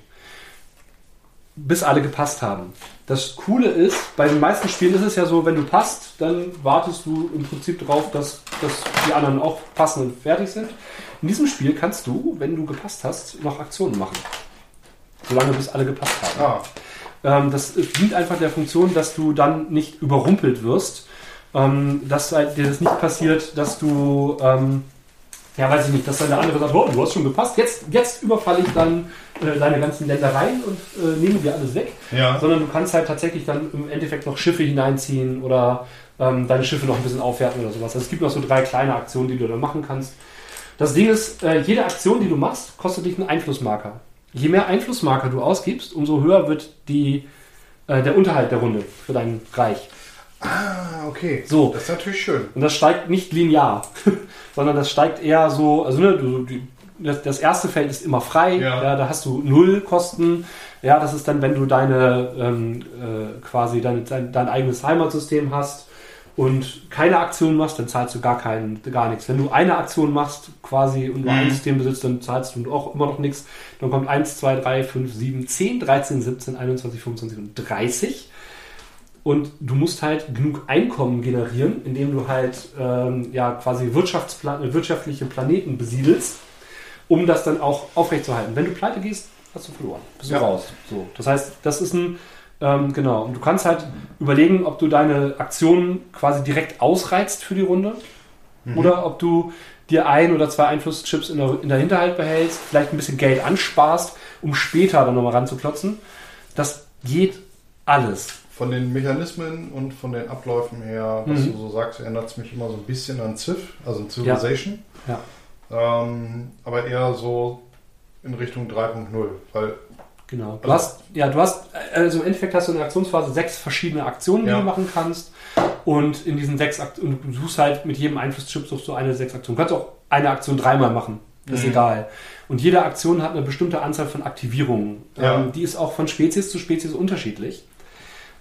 Bis alle gepasst haben. Das Coole ist, bei den meisten Spielen ist es ja so, wenn du passt, dann wartest du im Prinzip darauf, dass, dass die anderen auch passen und fertig sind. In diesem Spiel kannst du, wenn du gepasst hast, noch Aktionen machen. Solange bis alle gepasst haben. Ah, Ähm, das dient einfach der Funktion, dass du dann nicht überrumpelt wirst. Ähm, dass halt dir das nicht passiert, dass du, ähm, ja weiß ich nicht, dass dann der andere sagt, oh, du hast schon gepasst, jetzt, jetzt überfalle ich dann äh, deine ganzen Ländereien und äh, nehme dir alles weg. ja. Sondern du kannst halt tatsächlich dann im Endeffekt noch Schiffe hineinziehen oder ähm, deine Schiffe noch ein bisschen aufwerten oder sowas. Also es gibt noch so drei kleine Aktionen, die du dann machen kannst. Das Ding ist, äh, jede Aktion, die du machst, kostet dich einen Einflussmarker. Je mehr Einflussmarker du ausgibst, umso höher wird die, äh, der Unterhalt der Runde für dein Reich. Ah, okay. So. Das ist natürlich schön. Und das steigt nicht linear, *laughs* sondern das steigt eher so, also ne, du, die, das, das erste Feld ist immer frei, Ja. ja. da hast du null Kosten. Ja, das ist dann, wenn du deine ähm, äh, quasi dein, dein, dein eigenes Heimatsystem hast und keine Aktion machst, dann zahlst du gar keinen, gar nichts. Wenn du eine Aktion machst, quasi und nur ein Mhm. System besitzt, dann zahlst du auch immer noch nichts. Dann kommt 1, 2, 3, 5, 7, 10, 13, 17, 21, 25 und 30. Und du musst halt genug Einkommen generieren, indem du halt ähm, ja quasi Wirtschaftspla wirtschaftliche Planeten besiedelst, um das dann auch aufrechtzuerhalten. Wenn du pleite gehst, hast du verloren. Bist du Ja. raus. So. Das heißt, das ist ein ähm, genau. Und du kannst halt überlegen, ob du deine Aktionen quasi direkt ausreizt für die Runde oder ob du dir ein oder zwei Einflusschips in der, in der Hinterhalt behältst, vielleicht ein bisschen Geld ansparst, um später dann nochmal ranzuklotzen. Das geht alles. Von den Mechanismen und von den Abläufen her, was Mhm. du so sagst, erinnert es mich immer so ein bisschen an Civ, also an Civilization. Ja. Ähm, aber eher so in Richtung 3.0, weil Genau. Du hast, ja, du hast, also im Endeffekt hast du in der Aktionsphase sechs verschiedene Aktionen, die Ja. du machen kannst. Und in diesen sechs Aktionen, du suchst halt mit jedem Einflusschip suchst du eine sechs Aktionen. Du kannst auch eine Aktion dreimal machen. Das ist Mhm. egal. Und jede Aktion hat eine bestimmte Anzahl von Aktivierungen. Ja. Ähm, die ist auch von Spezies zu Spezies unterschiedlich.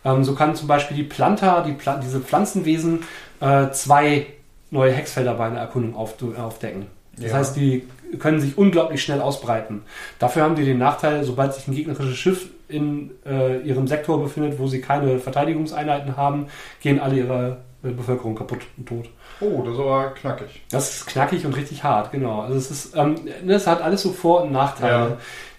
Ähm, so kann zum Beispiel die Planta, die Pla diese Pflanzenwesen, äh, zwei neue Hexfelder bei einer Erkundung auf, aufdecken. Das Ja. heißt, die können sich unglaublich schnell ausbreiten. Dafür haben die den Nachteil, sobald sich ein gegnerisches Schiff in äh, ihrem Sektor befindet, wo sie keine Verteidigungseinheiten haben, gehen alle ihre äh, Bevölkerung kaputt und tot. Oh, das ist aber knackig. Das ist knackig und richtig hart, genau. Also es ist, ähm, das hat alles so Vor- und Nachteile. Ja.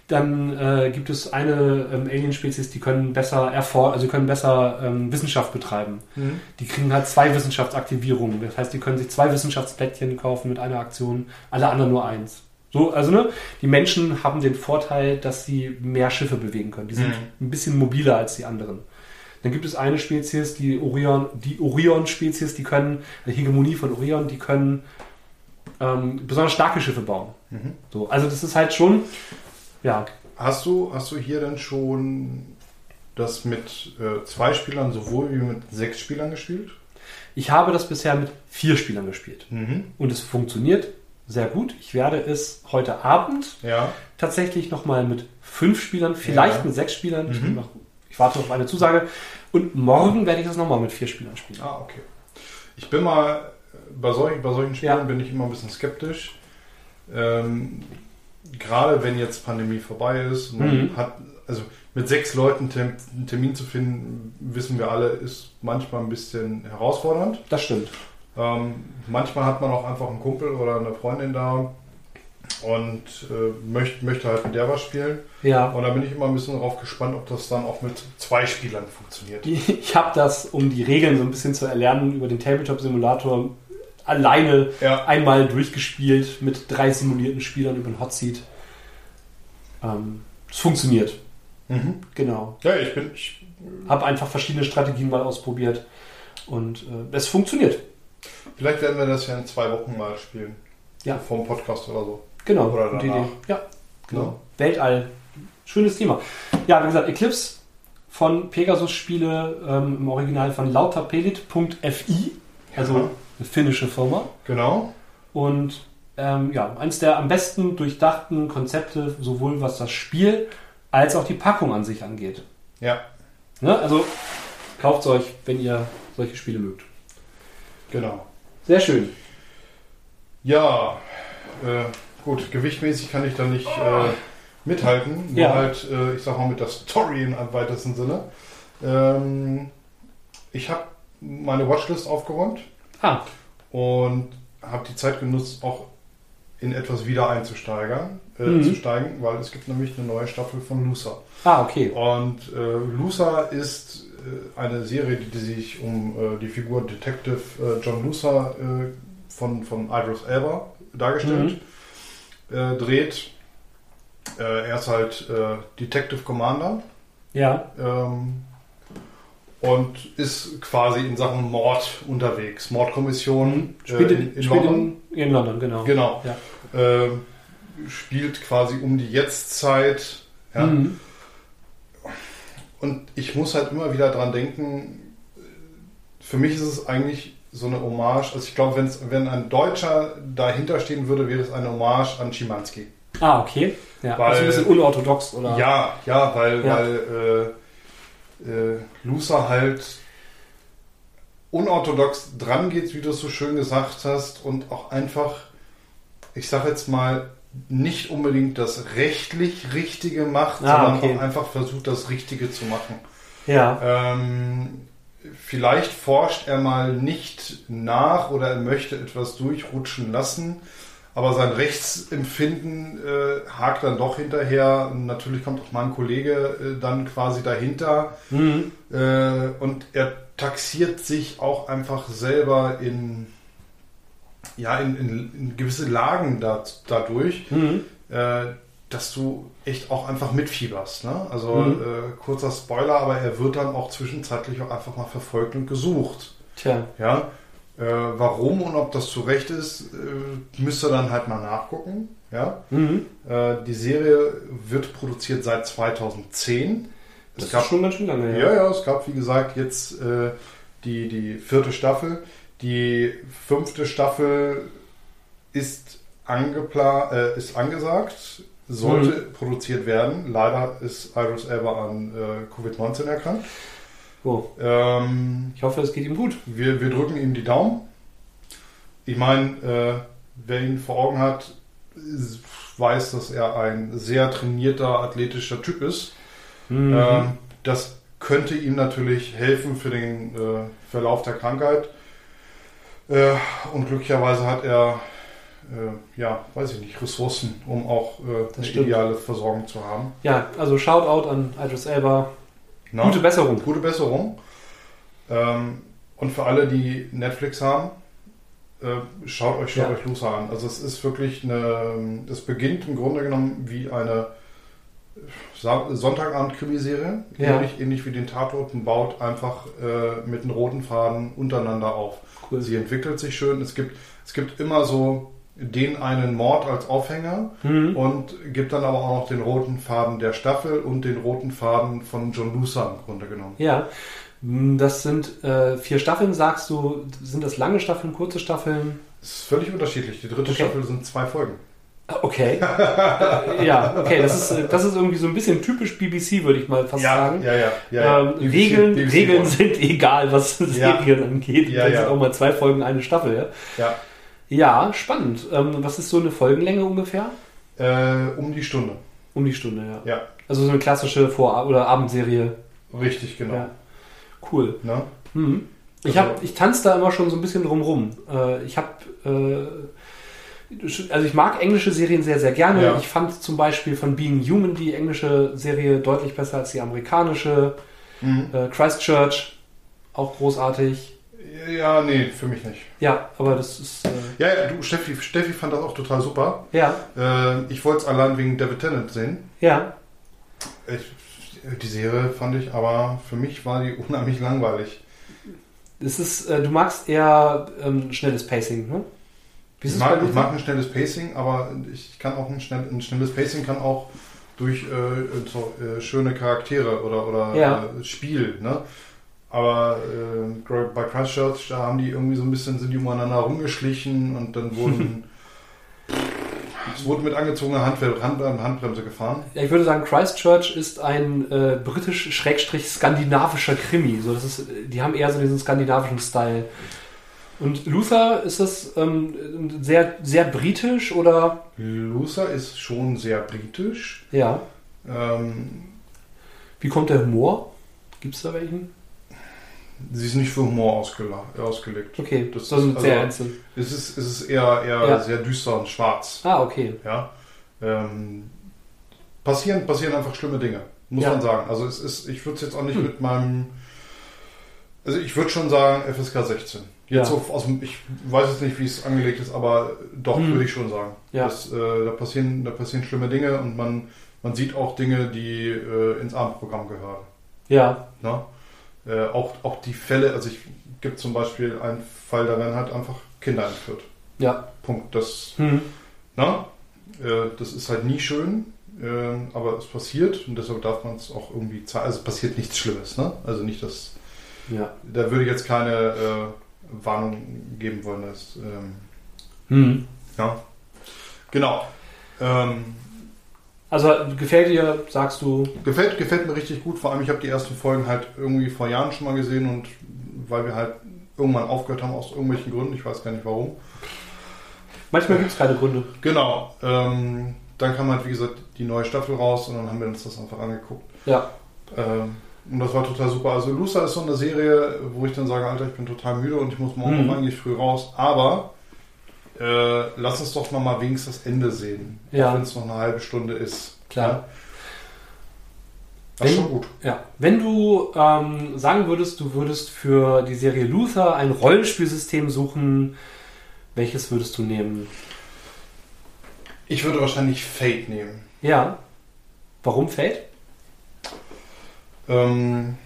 Dann äh, gibt es eine ähm, Alien-Spezies, die können besser erfor also können besser ähm, Wissenschaft betreiben. Mhm. Die kriegen halt zwei Wissenschaftsaktivierungen. Das heißt, die können sich zwei Wissenschaftsplättchen kaufen mit einer Aktion, alle anderen nur eins. So, also ne, die Menschen haben den Vorteil, dass sie mehr Schiffe bewegen können. Die sind Mhm. ein bisschen mobiler als die anderen. Dann gibt es eine Spezies, die Orion, die Orion-Spezies, die können, die Hegemonie von Orion, die können ähm, besonders starke Schiffe bauen. Mhm. So, also das ist halt schon, ja, Hast du, hast du hier denn schon das mit äh, zwei Spielern sowohl wie mit sechs Spielern gespielt? ich habe das bisher mit vier Spielern gespielt. Mhm. Und es funktioniert sehr gut. Ich werde es heute Abend Ja. tatsächlich nochmal mit fünf Spielern, vielleicht Ja. mit sechs Spielern. Ich, Mhm. bin noch, ich warte auf eine Zusage. Und morgen werde ich das nochmal mit vier Spielern spielen. Ah, okay. Ich bin mal, bei solchen, bei solchen Spielen Ja. bin ich immer ein bisschen skeptisch. Ähm, gerade wenn jetzt Pandemie vorbei ist, man Mhm. hat, also mit sechs Leuten einen Termin zu finden, wissen wir alle, ist manchmal ein bisschen herausfordernd. Das stimmt. Ähm, manchmal hat man auch einfach einen Kumpel oder eine Freundin da und äh, möchte, möchte halt mit der was spielen. Ja. Und da bin ich immer ein bisschen darauf gespannt, ob das dann auch mit zwei Spielern funktioniert. *laughs* Ich habe das, um die Regeln so ein bisschen zu erlernen, über den Tabletop-Simulator alleine Ja, einmal durchgespielt mit drei simulierten Spielern über den Hot Seat. Ähm, es funktioniert, mhm. genau. ja ich bin, ich, Habe einfach verschiedene Strategien mal ausprobiert und äh, es funktioniert. vielleicht werden wir das ja in zwei Wochen mal spielen. Ja. Vor dem Podcast oder so. Genau. Oder danach. Idee. Ja, genau. Ja. Weltall. Schönes Thema. Ja, wie gesagt, Eclipse von Pegasus Spiele ähm, im Original von lauterpelit.fi, also Ja. Eine finnische Firma. Genau. Und ähm, ja, eines der am besten durchdachten Konzepte, sowohl was das Spiel als auch die Packung an sich angeht. Ja, Ne? Also kauft es euch, wenn ihr solche Spiele mögt. genau. Sehr schön. Ja, äh, gut, gewichtmäßig kann ich da nicht äh, mithalten. Nur Ja. halt, äh, ich sag mal, mit der Story im weitesten Sinne. Ähm, ich habe meine Watchlist aufgeräumt Ah, und habe die Zeit genutzt, auch in etwas wieder einzusteigen, äh, Mhm. zu steigen, weil es gibt nämlich eine neue Staffel von Lucer. ah okay. Und äh, Lucer ist äh, eine Serie, die, die sich um äh, die Figur Detective äh, John Lucer äh, von, von Idris Elba dargestellt äh, dreht. Er ist halt Detective Commander Ja, ähm, und ist quasi in Sachen Mord unterwegs. Mordkommission äh, spielt, in, in, in spielt London. in, in London, genau. Genau. Ja. Ähm, spielt quasi um die Jetztzeit. Ja. Mhm. Und ich muss halt immer wieder dran denken, für mich ist es eigentlich so eine Hommage. Also ich glaube, wenn ein Deutscher dahinter stehen würde, wäre es eine Hommage an Schimanski. Ah, okay. Ja, Weil- also ein bisschen unorthodox, oder? Ja, ja, weil, Ja. weil äh, äh, Lucer halt unorthodox dran geht, wie du es so schön gesagt hast, und auch einfach, ich sag jetzt mal, nicht unbedingt das rechtlich Richtige macht, Ah, sondern okay. auch einfach versucht, das Richtige zu machen. Ja. Ähm, vielleicht forscht er mal nicht nach oder er möchte etwas durchrutschen lassen, aber sein Rechtsempfinden äh, hakt dann doch hinterher. Natürlich kommt auch mein Kollege äh, dann quasi dahinter Mhm. äh, und er taxiert sich auch einfach selber in, ja, in, in, in gewisse Lagen da, dadurch Mhm. äh, dass du echt auch einfach mitfieberst. Ne? Also Mhm. äh, kurzer Spoiler, aber er wird dann auch zwischenzeitlich auch einfach mal verfolgt und gesucht. Tja. Ja? Äh, warum und ob das zu Recht ist, äh, müsst ihr dann halt mal nachgucken. Ja? Mhm. Äh, die Serie wird produziert seit 2010. Das Es gab, ist schon ganz schön lange, ja, ja, es gab wie gesagt jetzt äh, die, die vierte Staffel. Die fünfte Staffel ist, angepla äh, ist angesagt, sollte Mhm. produziert werden. Leider ist Iris Elba an äh, Covid-19 erkrankt. Oh, Ähm, ich hoffe, es geht ihm gut. wir, wir drücken ihm die Daumen. Ich meine, äh, wer ihn vor Augen hat, weiß, dass er ein sehr trainierter, athletischer Typ ist. Mhm. Ähm, das könnte ihm natürlich helfen für den äh, Verlauf der Krankheit. Äh, und glücklicherweise hat er, äh, ja, weiß ich nicht, Ressourcen, um auch äh, eine stimmt. ideale Versorgung zu haben. Ja, also Shoutout an Idris Elba. Na? Gute Besserung. Gute Besserung. Ähm, und für alle, die Netflix haben, äh, schaut euch, schaut Ja. euch Lucer an. Also es ist wirklich eine, es beginnt im Grunde genommen wie eine Sa- Sonntagabend-Krimiserie, Ja. ähnlich, ähnlich wie den Tatort und baut einfach äh, mit einem roten Faden untereinander auf. Cool. Sie entwickelt sich schön. Es gibt, es gibt immer so den einen Mord als Aufhänger Mhm. und gibt dann aber auch noch den roten Faden der Staffel und den roten Faden von John Lucer im Grunde genommen. Ja, das sind äh, vier Staffeln, sagst du. Sind das lange Staffeln, kurze Staffeln? Es ist völlig unterschiedlich. Die dritte Okay. Staffel sind zwei Folgen. Ah, Okay. Äh, ja, okay, das ist, äh, das ist irgendwie so ein bisschen typisch BBC, würde ich mal fast sagen. ja, ja. ja, ja. Ähm, BBC Regeln, BBC Regeln sind egal, was Serien angeht. Ja, das ja. sind auch mal zwei Folgen, eine Staffel. Ja, Ja, ja spannend. Ähm, was ist so eine Folgenlänge ungefähr? äh, um die Stunde. Um die Stunde, ja. Ja, Also so eine klassische Vor- oder Abendserie. richtig, genau. Ja. Cool. Ne? Mhm. Ich, Also- hab, ich tanze da immer schon so ein bisschen drumrum. Äh, ich habe, äh, also ich mag englische Serien sehr, sehr gerne. Ja. Ich fand zum Beispiel von Being Human die englische Serie deutlich besser als die amerikanische. Mhm. Äh, Christchurch, auch großartig. Ja, nee, für mich nicht. Ja, aber das ist, äh, Ja, ja, du, Steffi, Steffi fand das auch total super. ja, Äh, ich wollte es allein wegen David Tennant sehen. ja, Ich, die Serie fand ich, aber für mich war die *laughs* unheimlich langweilig. es ist, äh, du magst eher ähm, schnelles Pacing, ne? Ich mag, ich mag ein schnelles Pacing, aber ich kann auch ein, schnell, ein schnelles Pacing kann auch durch äh, so, äh, schöne Charaktere oder, oder Ja. äh, Spiel, ne? Aber äh, bei Christchurch, da haben die irgendwie so ein bisschen, sind die umeinander rumgeschlichen und dann wurden *laughs* es wurde mit angezogener Handbremse, Hand, Handbremse gefahren. Ja, ich würde sagen, Christchurch ist ein äh, britisch-skandinavischer Krimi. So, das ist, die haben eher so diesen skandinavischen Style. Und Luther, ist das ähm, sehr, sehr britisch oder? Lucer ist schon sehr britisch. Ja. Ähm, Wie kommt der Humor? Gibt es da welchen? Sie ist nicht für Humor ausgela ausgelegt. Okay, Das ist ist- sehr also- einzeln. Es ist, es ist eher, eher Ja. sehr düster und schwarz. Ah, okay. Ja. Ähm, passieren, passieren einfach schlimme Dinge, muss Ja. man sagen. Also es ist, ich würde es jetzt auch nicht Hm. mit meinem. Also ich würde schon sagen FSK 16. Jetzt Ja. so aus ich weiß jetzt nicht, wie es angelegt ist, aber doch Hm. würde ich schon sagen. Ja. Das, äh, da, passieren, da passieren schlimme Dinge und man, man sieht auch Dinge, die äh, ins Abendprogramm gehören. Ja. Ne? Äh, auch, auch die Fälle, also ich gibt zum Beispiel einen Fall, da werden halt einfach Kinder entführt. Ja. Punkt. Das, Hm. na, äh, das ist halt nie schön, äh, aber es passiert und deshalb darf man es auch irgendwie zeigen. Also es passiert nichts Schlimmes, ne? Also nicht, dass Ja. da würde ich jetzt keine äh, Warnung geben wollen. Dass, ähm, Hm. ja. Genau. Ähm, Also gefällt dir, sagst du? gefällt, gefällt mir richtig gut. Vor allem, ich habe die ersten Folgen halt irgendwie vor Jahren schon mal gesehen und weil wir halt irgendwann aufgehört haben aus irgendwelchen Gründen, ich weiß gar nicht warum. Manchmal gibt es keine Gründe. Genau. Ähm, dann kam halt, wie gesagt, die neue Staffel raus und dann haben wir uns das einfach angeguckt. Ja. Ähm, und das war total super. Also Luca ist so eine Serie, wo ich dann sage, Alter, ich bin total müde und ich muss morgen Mhm. eigentlich früh raus. Aber äh, lass uns doch noch mal wenigstens das Ende sehen. Ja. Auch wenn es noch eine halbe Stunde ist. Klar. Das ist Wenn- schon gut. Ja, wenn du ähm, sagen würdest, du würdest für die Serie Luther ein Rollenspielsystem suchen, welches würdest du nehmen? Ich würde wahrscheinlich Fate nehmen. Ja. Warum Fate? Ähm,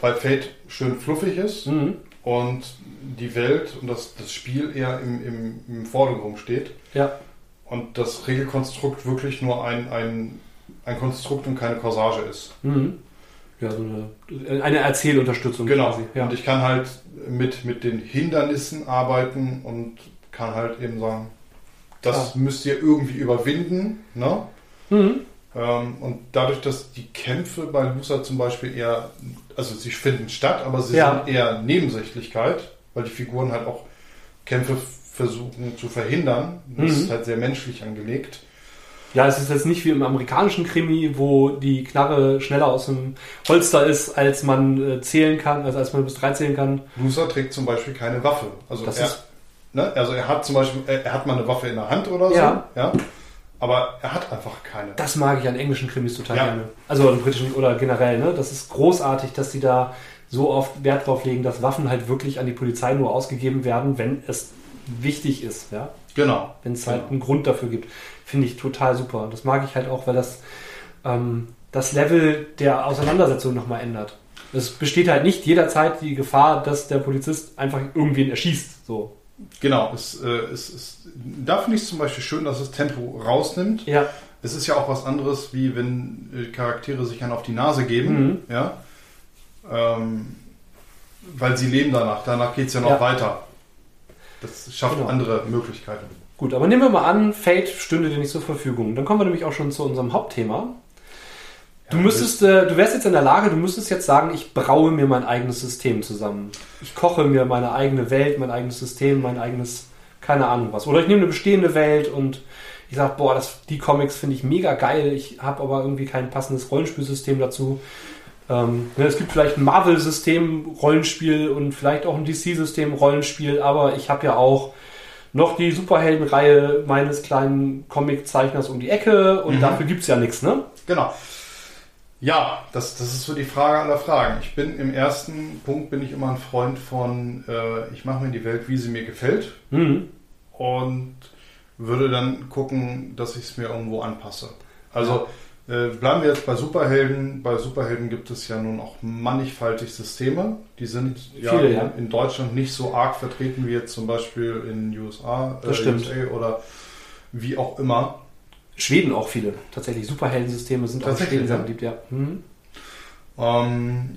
weil Fate schön fluffig ist. Mhm. Und die Welt und das, das Spiel eher im, im, im Vordergrund steht. Ja. Und das Regelkonstrukt wirklich nur ein, ein, ein Konstrukt und keine Corsage ist. Mhm. Ja, so eine, eine Erzählunterstützung Genau. Ja. Und ich kann halt mit, mit den Hindernissen arbeiten und kann halt eben sagen, das müsst ihr irgendwie überwinden. Ne? Mhm. Ähm, und dadurch, dass die Kämpfe bei Lusa zum Beispiel eher, also sie finden statt, aber sie Ja. sind eher Nebensächlichkeit, weil die Figuren halt auch Kämpfe versuchen zu verhindern. Das Mhm. ist halt sehr menschlich angelegt. Ja, es ist jetzt nicht wie im amerikanischen Krimi, wo die Knarre schneller aus dem Holster ist, als man äh, zählen kann, also als man bis drei zählen kann. Lusa trägt zum Beispiel keine Waffe. Also Das er, ist- ne, also er hat zum Beispiel, er, er hat mal eine Waffe in der Hand oder so, Ja. ja, aber er hat einfach keine. Das mag ich an englischen Krimis total Ja. gerne. Also an britischen oder generell, ne? Das ist großartig, dass sie da so oft Wert drauf legen, dass Waffen halt wirklich an die Polizei nur ausgegeben werden, wenn es wichtig ist, ja. Genau. Wenn es halt Genau. einen Grund dafür gibt. Finde ich total super. Das mag ich halt auch, weil das ähm, das Level der Auseinandersetzung nochmal ändert. Es besteht halt nicht jederzeit die Gefahr, dass der Polizist einfach irgendwen erschießt. So. Genau, es, äh, es, es, da finde ich es zum Beispiel schön, dass es Tempo rausnimmt. Ja. Es ist ja auch was anderes, wie wenn äh, Charaktere sich einen auf die Nase geben, Mhm. ja, ähm, weil sie leben danach. Danach geht es ja noch Ja. weiter. Das schafft Genau. andere Möglichkeiten. Gut, aber nehmen wir mal an, Fate stünde dir nicht zur Verfügung. Dann kommen wir nämlich auch schon zu unserem Hauptthema. Du müsstest, äh, du wärst jetzt in der Lage, du müsstest jetzt sagen, ich braue mir mein eigenes System zusammen. Ich koche mir meine eigene Welt, mein eigenes System, mein eigenes, keine Ahnung was. Oder ich nehme eine bestehende Welt und ich sage, boah, das, die Comics finde ich mega geil. Ich habe aber irgendwie kein passendes Rollenspielsystem dazu. Ähm, ne, es gibt vielleicht ein Marvel-System Rollenspiel und vielleicht auch ein DC-System Rollenspiel, aber ich habe ja auch noch die Superheldenreihe meines kleinen Comiczeichners um die Ecke und Mhm. dafür gibt's ja nichts, ne? Genau. Ja, das, das ist so die Frage aller Fragen. Ich bin im ersten Punkt bin ich immer ein Freund von, äh, ich mache mir die Welt, wie sie mir gefällt Mhm. und würde dann gucken, dass ich es mir irgendwo anpasse. Also äh, bleiben wir jetzt bei Superhelden. Bei Superhelden gibt es ja nun auch mannigfaltig Systeme. Die sind ja, Viele, in, ja. in Deutschland nicht so arg vertreten wie jetzt zum Beispiel in USA, stimmt. USA oder wie auch immer. Schweden auch viele. Tatsächlich, Superheldensysteme sind auch in Schweden sehr beliebt, ja. Mhm. Ähm,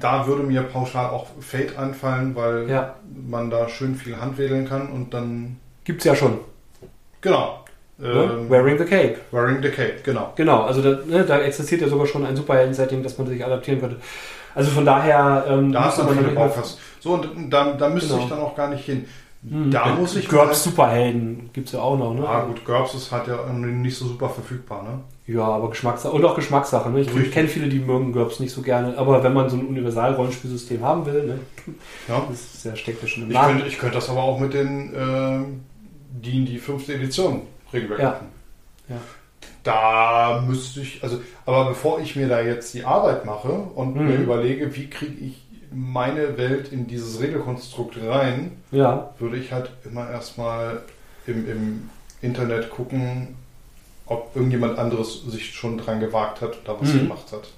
da würde mir pauschal auch Fate einfallen, weil Ja, man da schön viel handwedeln kann und dann gibt's ja schon. genau. Ne? Ähm, Wearing the Cape. Wearing the Cape, genau. Genau, also da, ne, da existiert ja sogar schon ein Superhelden-Setting, das man sich adaptieren könnte. Also von daher ähm, Da hast du viele Baufast. So, und da, da müsste Genau. ich dann auch gar nicht hin. Mhm. Da muss ich GURPS Superhelden gibt's ja auch noch, ne? Ah gut, GURPS ist halt ja nicht so super verfügbar, ne? Ja, aber Geschmackssache. Und auch Geschmackssache. Ne? Ich Richtig. kenne viele, die mögen GURPS nicht so gerne. Aber wenn man so ein Universal-Rollenspielsystem haben will, ne? Ja. das ja steckt ja schon im Ich Namen. könnte, ich könnte das aber auch mit den ähm, die die fünfte Edition Regelwerk Ja. machen. Ja. Da müsste ich, also, aber bevor ich mir da jetzt die Arbeit mache und Mhm. mir überlege, wie kriege ich meine Welt in dieses Regelkonstrukt rein, Ja, würde ich halt immer erstmal im, im Internet gucken, ob irgendjemand anderes sich schon dran gewagt hat da was Mhm. gemacht hat.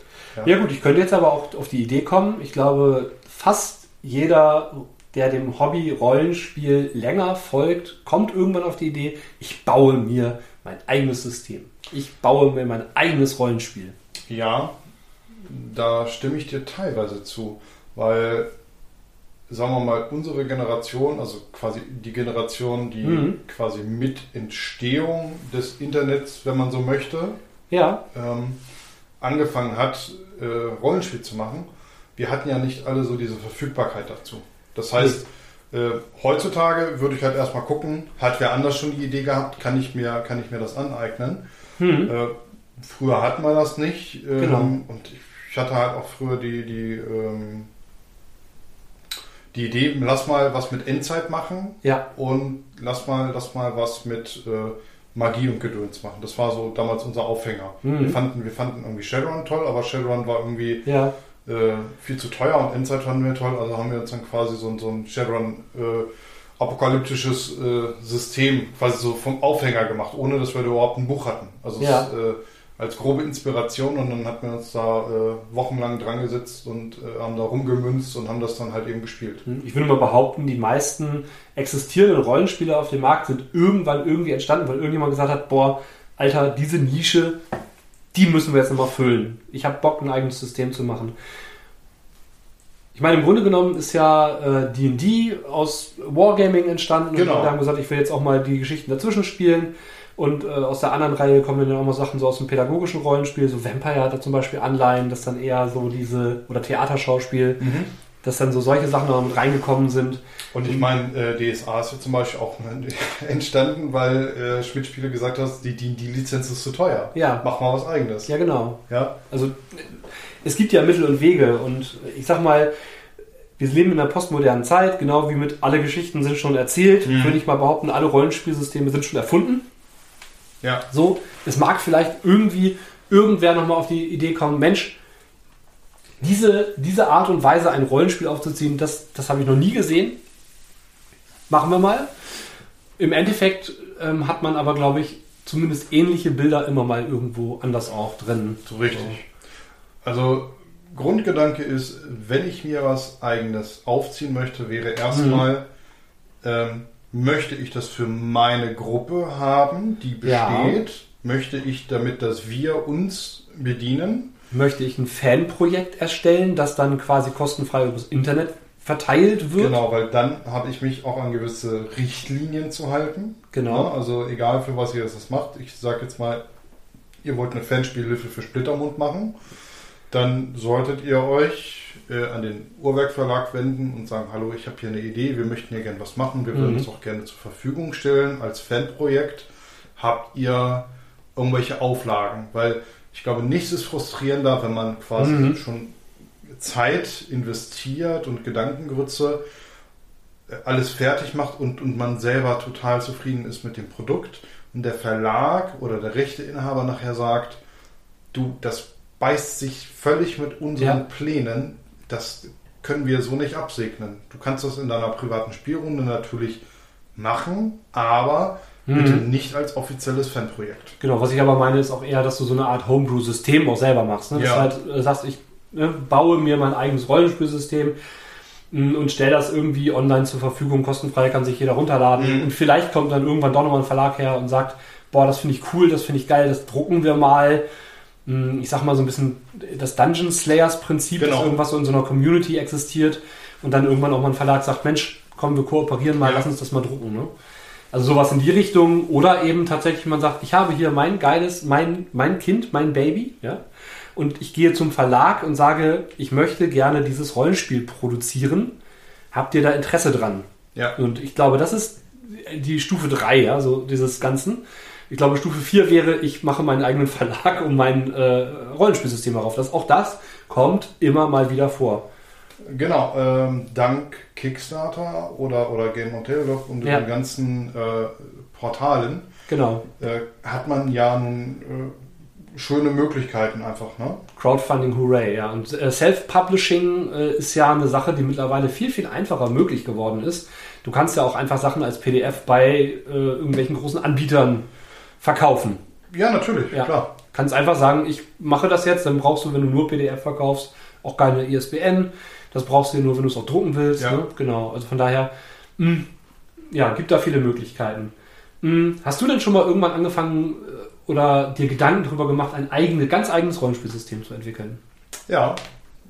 Ja gut, ich könnte jetzt aber auch auf die Idee kommen. Ich glaube, fast jeder, der dem Hobby Rollenspiel länger folgt, kommt irgendwann auf die Idee, ich baue mir mein eigenes System. Ich baue mir mein eigenes Rollenspiel. Ja, da stimme ich dir teilweise zu, weil, sagen wir mal, unsere Generation, also quasi die Generation, die Mhm. quasi mit Entstehung des Internets, wenn man so möchte, Ja, ähm, angefangen hat, äh, Rollenspiel zu machen, wir hatten ja nicht alle so diese Verfügbarkeit dazu. Das heißt, äh, heutzutage würde ich halt erstmal gucken, hat wer anders schon die Idee gehabt, kann ich mir, kann ich mir das aneignen? hm. Äh, früher hatten wir das nicht. Ähm, Genau. Und ich hatte halt auch früher die, die, ähm, die Idee, lass mal was mit Endzeit machen ja, und lass mal, lass mal was mit äh, Magie und Gedöns machen. Das war so damals unser Aufhänger. Mhm. Wir, fanden, wir fanden irgendwie Shadowrun toll, aber Shadowrun war irgendwie ja, äh, viel zu teuer und Endzeit fanden wir toll. Also haben wir uns dann quasi so, ein- so ein Shadowrun äh, apokalyptisches äh, System quasi so vom Aufhänger gemacht, ohne dass wir da überhaupt ein Buch hatten. Also Ja. es äh, als grobe Inspiration und dann hatten wir uns da äh, wochenlang dran gesetzt und äh, haben da rumgemünzt und haben das dann halt eben gespielt. Hm, ich würde mal behaupten, die meisten existierenden Rollenspiele auf dem Markt sind irgendwann irgendwie entstanden, weil irgendjemand gesagt hat, boah, Alter, diese Nische, die müssen wir jetzt nochmal füllen. Ich habe Bock, ein eigenes System zu machen. Ich meine, im Grunde genommen ist ja D&D äh, aus Wargaming entstanden. Genau. Und wir haben gesagt, ich will jetzt auch mal die Geschichten dazwischen spielen. Und äh, aus der anderen Reihe kommen dann auch mal Sachen so aus dem pädagogischen Rollenspiel. So Vampire hat da zum Beispiel Anleihen, das dann eher so diese, oder Theaterschauspiel, Mhm. dass dann so solche Sachen noch mit reingekommen sind. Und ich meine, äh, DSA ist ja zum Beispiel auch *laughs* entstanden, weil äh, Schmidt-Spiele gesagt hat, die, die, die Lizenz ist zu teuer. Ja. Mach mal was eigenes. Ja, genau. Ja. Also es gibt ja Mittel und Wege und ich sag mal, wir leben in einer postmodernen Zeit, genau wie mit alle Geschichten sind schon erzählt, Mhm. würde ich mal behaupten, alle Rollenspielsysteme sind schon erfunden. Ja. So, es mag vielleicht irgendwie irgendwer nochmal auf die Idee kommen, Mensch, diese, diese Art und Weise, ein Rollenspiel aufzuziehen, das, das habe ich noch nie gesehen. Machen wir mal. Im Endeffekt ähm, hat man aber, glaube ich, zumindest ähnliche Bilder immer mal irgendwo anders auch drin. So richtig. Also Grundgedanke ist, wenn ich mir was eigenes aufziehen möchte, wäre erstmal, ähm, möchte ich das für meine Gruppe haben, die Ja. besteht? Möchte ich damit, dass wir uns bedienen? möchte ich ein Fanprojekt erstellen, das dann quasi kostenfrei übers Internet verteilt wird. Genau, weil dann habe ich mich auch an gewisse Richtlinien zu halten. Genau. Ja, also egal für was ihr das macht. Ich sage jetzt mal, ihr wollt eine Fanspielhilfe für Splittermund machen, dann solltet ihr euch äh, an den Uhrwerk Verlag wenden und sagen, hallo, ich habe hier eine Idee, wir möchten hier gerne was machen, wir würden Mhm. es auch gerne zur Verfügung stellen als Fanprojekt. Habt ihr irgendwelche Auflagen? Weil ich glaube, nichts ist frustrierender, wenn man quasi Mhm. schon Zeit investiert und Gedankengrütze äh, alles fertig macht und, und man selber total zufrieden ist mit dem Produkt und der Verlag oder der Rechteinhaber nachher sagt, du, das beißt sich völlig mit unseren Ja. Plänen, das können wir so nicht absegnen. Du kannst das in deiner privaten Spielrunde natürlich machen, aber bitte Mhm. nicht als offizielles Fanprojekt. Genau, was ich aber meine, ist auch eher, dass du so eine Art Homebrew-System auch selber machst. Ne? Dass Ja. du halt äh, sagst, ich ne, baue mir mein eigenes Rollenspielsystem mh, und stelle das irgendwie online zur Verfügung, kostenfrei kann sich jeder runterladen. Mhm. Und vielleicht kommt dann irgendwann doch nochmal ein Verlag her und sagt, boah, das finde ich cool, das finde ich geil, das drucken wir mal. Mh, Ich sag mal so ein bisschen das Dungeon Slayers-Prinzip, Genau. dass irgendwas so in so einer Community existiert und dann irgendwann auch mal ein Verlag sagt, Mensch, komm, wir kooperieren mal, Ja. lass uns das mal drucken. Ne? Also sowas in die Richtung. Oder eben tatsächlich, man sagt, ich habe hier mein geiles, mein, mein Kind, mein Baby, ja. Und ich gehe zum Verlag und sage, ich möchte gerne dieses Rollenspiel produzieren. Habt ihr da Interesse dran? Ja. Und ich glaube, das ist die Stufe 3, ja, so dieses Ganzen. Ich glaube, Stufe 4 wäre, ich mache meinen eigenen Verlag um mein äh, Rollenspielsystem darauf. Das, auch das kommt immer mal wieder vor. Genau, ähm, dank Kickstarter oder, oder Game on Tabletop und Ja. den ganzen äh, Portalen Genau. äh, hat man ja nun äh, schöne Möglichkeiten einfach. Ne? Crowdfunding, hooray, ja. Und äh, Self-Publishing äh, ist ja eine Sache, die mittlerweile viel, viel einfacher möglich geworden ist. Du kannst ja auch einfach Sachen als PDF bei äh, irgendwelchen großen Anbietern verkaufen. Ja, natürlich, Ja. klar. Kannst einfach sagen, ich mache das jetzt, dann brauchst du, wenn du nur PDF verkaufst, auch keine ISBN. Das brauchst du nur, wenn du es auch drucken willst. Ja. Ne? Genau. Also von daher, mh, ja, gibt da viele Möglichkeiten. Mh, hast du denn schon mal irgendwann angefangen äh, oder dir Gedanken darüber gemacht, ein eigene, ganz eigenes Rollenspielsystem zu entwickeln? Ja,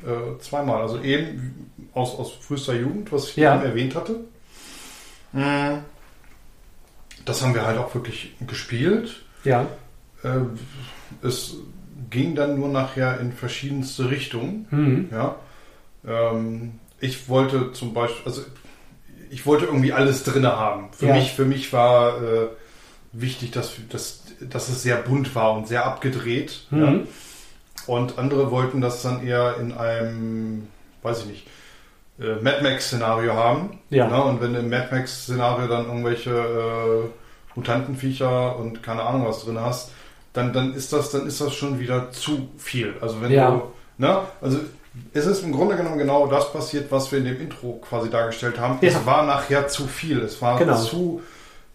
äh, zweimal. Also eben aus, aus frühester Jugend, was ich Ja. eben erwähnt hatte. Mm, Das haben wir halt auch wirklich gespielt. Ja. Äh, Es ging dann nur nachher in verschiedenste Richtungen. Mhm. Ja. Ähm, ich wollte zum Beispiel, also ich wollte irgendwie alles drin haben. Für Ja. mich, für mich war äh, wichtig, dass, dass, dass es sehr bunt war und sehr abgedreht. Ja. Mhm. Und andere wollten das dann eher in einem, weiß ich nicht, äh, Mad Max-Szenario haben. Ja. Ne? Und wenn du im Mad Max-Szenario dann irgendwelche äh, Mutantenviecher und keine Ahnung was drin hast, dann, dann ist das, dann ist das schon wieder zu viel. Also wenn Ja. du, ne? Also es ist im Grunde genommen genau das passiert, was wir in dem Intro quasi dargestellt haben. Ja. Es war nachher zu viel. Es war Genau. zu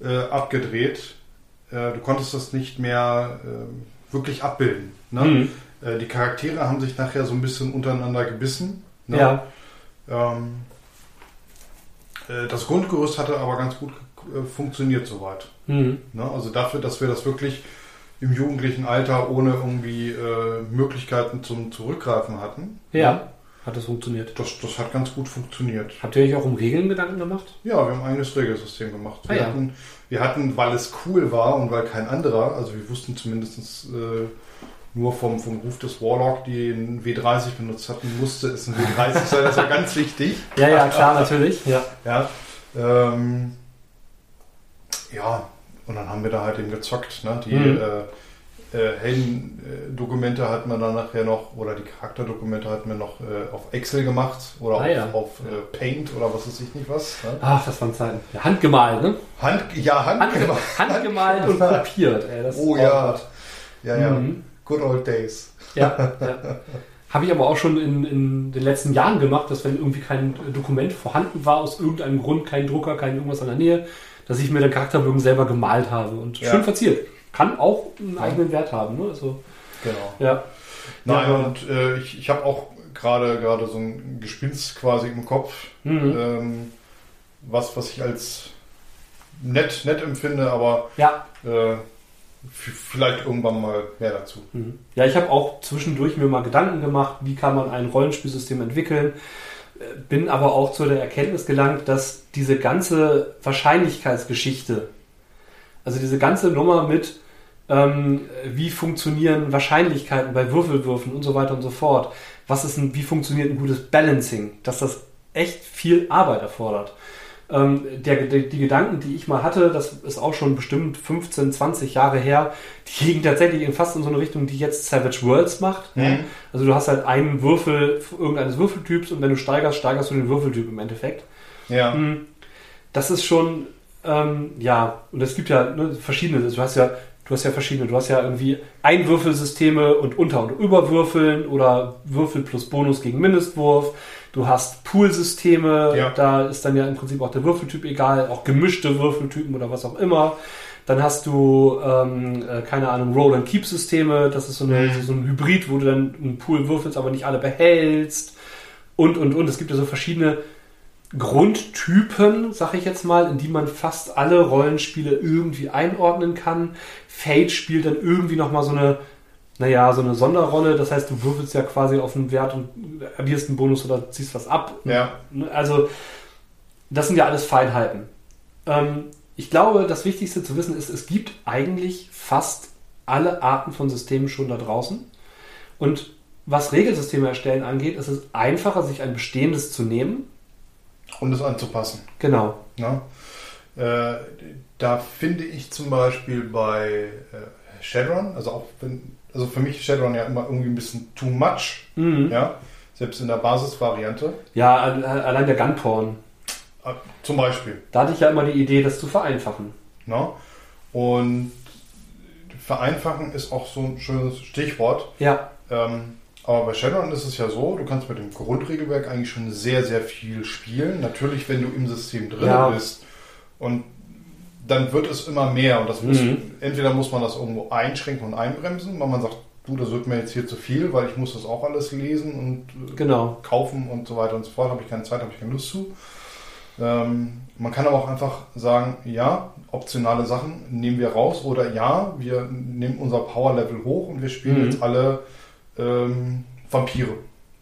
äh, abgedreht. Äh, du konntest das nicht mehr äh, wirklich abbilden. Ne? Mhm. Äh, die Charaktere haben sich nachher so ein bisschen untereinander gebissen. Ne? Ja. Ähm, äh, das Grundgerüst hatte aber ganz gut äh, funktioniert soweit. Mhm. Ne? Also dafür, dass wir das wirklich im jugendlichen Alter ohne irgendwie äh, Möglichkeiten zum Zurückgreifen hatten. Ja. Ne? Hat das funktioniert? Das, das hat ganz gut funktioniert. Habt ihr euch auch um Regeln Gedanken gemacht? Ja, wir haben ein eigenes Regelsystem gemacht. Ah, wir, ja. hatten, wir hatten, weil es cool war und weil kein anderer, also wir wussten zumindest äh, nur vom, vom Ruf des Warlock, die einen W30 benutzt hatten, musste es ein W30 sein. Das war ganz wichtig. *laughs* Ja, ja, klar, *laughs* natürlich. Ja. Ja, ähm, ja, und dann haben wir da halt eben gezockt. Ne? Die Mhm. äh, äh, Heldendokumente hatten wir dann nachher noch, oder die Charakterdokumente hatten wir noch äh, auf Excel gemacht oder Ah, auf, ja. auf äh, Paint oder was weiß ich nicht was. Ne? Ach, das waren Zeiten. Ja, handgemalt, ne? Hand, ja, *laughs* Hand, Handgemalt, handgemalt und kopiert. Ey, Oh ist ja. Ja, ja. Mhm. Good old days. Ja, ja. Habe ich aber auch schon in, in den letzten Jahren gemacht, dass wenn irgendwie kein Dokument vorhanden war, aus irgendeinem Grund, kein Drucker, kein irgendwas in der Nähe, dass ich mir den Charakterbögen selber gemalt habe und Ja. schön verziert. Kann auch einen eigenen Wert haben. Ne? Also, Genau. ja. Nein, Ja. und äh, ich, ich habe auch gerade gerade so ein Gespinst quasi im Kopf, Mhm. ähm, was, was ich als nett, nett empfinde, aber Ja. äh, vielleicht irgendwann mal mehr dazu. Mhm. Ja, ich habe auch zwischendurch mir mal Gedanken gemacht, wie kann man ein Rollenspielsystem entwickeln, Äh, bin aber auch zu der Erkenntnis gelangt, dass diese ganze Wahrscheinlichkeitsgeschichte, also diese ganze Nummer mit, ähm, wie funktionieren Wahrscheinlichkeiten bei Würfelwürfen und so weiter und so fort, was ist ein, wie funktioniert ein gutes Balancing, dass das echt viel Arbeit erfordert. Ähm, der, der, die Gedanken, die ich mal hatte, das ist auch schon bestimmt 15, 20 Jahre her, die gingen tatsächlich in fast in so eine Richtung, die jetzt Savage Worlds macht. Mhm. Also du hast halt einen Würfel irgendeines Würfeltyps und wenn du steigerst, steigerst du den Würfeltyp im Endeffekt. Ja, Mhm. Das ist schon, ähm, ja, und es gibt ja ne, verschiedene, du hast ja, du hast ja verschiedene, du hast ja irgendwie Einwürfelsysteme und Unter- und Überwürfeln oder Würfel plus Bonus gegen Mindestwurf. Du hast Poolsysteme, Ja. da ist dann ja im Prinzip auch der Würfeltyp egal, auch gemischte Würfeltypen oder was auch immer. Dann hast du, ähm, äh, keine Ahnung, Roll-and-Keep-Systeme, das ist so, eine, Mhm. so ein Hybrid, wo du dann einen Pool würfelst, aber nicht alle behältst. Und, und, und. Es gibt ja so verschiedene Grundtypen, sag ich jetzt mal, in die man fast alle Rollenspiele irgendwie einordnen kann. Fate spielt dann irgendwie nochmal so eine, naja, so eine Sonderrolle. Das heißt, du würfelst ja quasi auf einen Wert und addierst einen Bonus oder ziehst was ab. ja, Also, das sind ja alles Feinheiten. Ähm, ich glaube, das Wichtigste zu wissen ist, es gibt eigentlich fast alle Arten von Systemen schon da draußen. Und was Regelsysteme erstellen angeht, ist es einfacher, sich ein bestehendes zu nehmen. und es anzupassen. Genau. Ne? Äh, da finde ich zum Beispiel bei äh, Shadowrun, also auch wenn, also für mich Shadowrun ja immer irgendwie ein bisschen too much, Mhm. Ja, ja, selbst in der Basisvariante, al- allein der Gunporn. äh, zum Beispiel. Da hatte ich ja immer die Idee, das zu vereinfachen. Ne? Und vereinfachen ist auch so ein schönes Stichwort. Ja, Ähm, aber bei Shadowrun ist es ja so, du kannst mit dem Grundregelwerk eigentlich schon sehr, sehr viel spielen. Natürlich, wenn du im System drin Ja. bist. Und dann wird es immer mehr. Und das muss, Mhm. entweder muss man das irgendwo einschränken und einbremsen, weil man sagt, du, das wird mir jetzt hier zu viel, weil ich muss das auch alles lesen und äh, genau. kaufen und so weiter und so fort. Habe ich keine Zeit, habe ich keine Lust zu. Ähm, man kann aber auch einfach sagen, ja, optionale Sachen nehmen wir raus oder ja, wir nehmen unser Power-Level hoch und wir spielen Mhm. jetzt alle ähm, Vampire.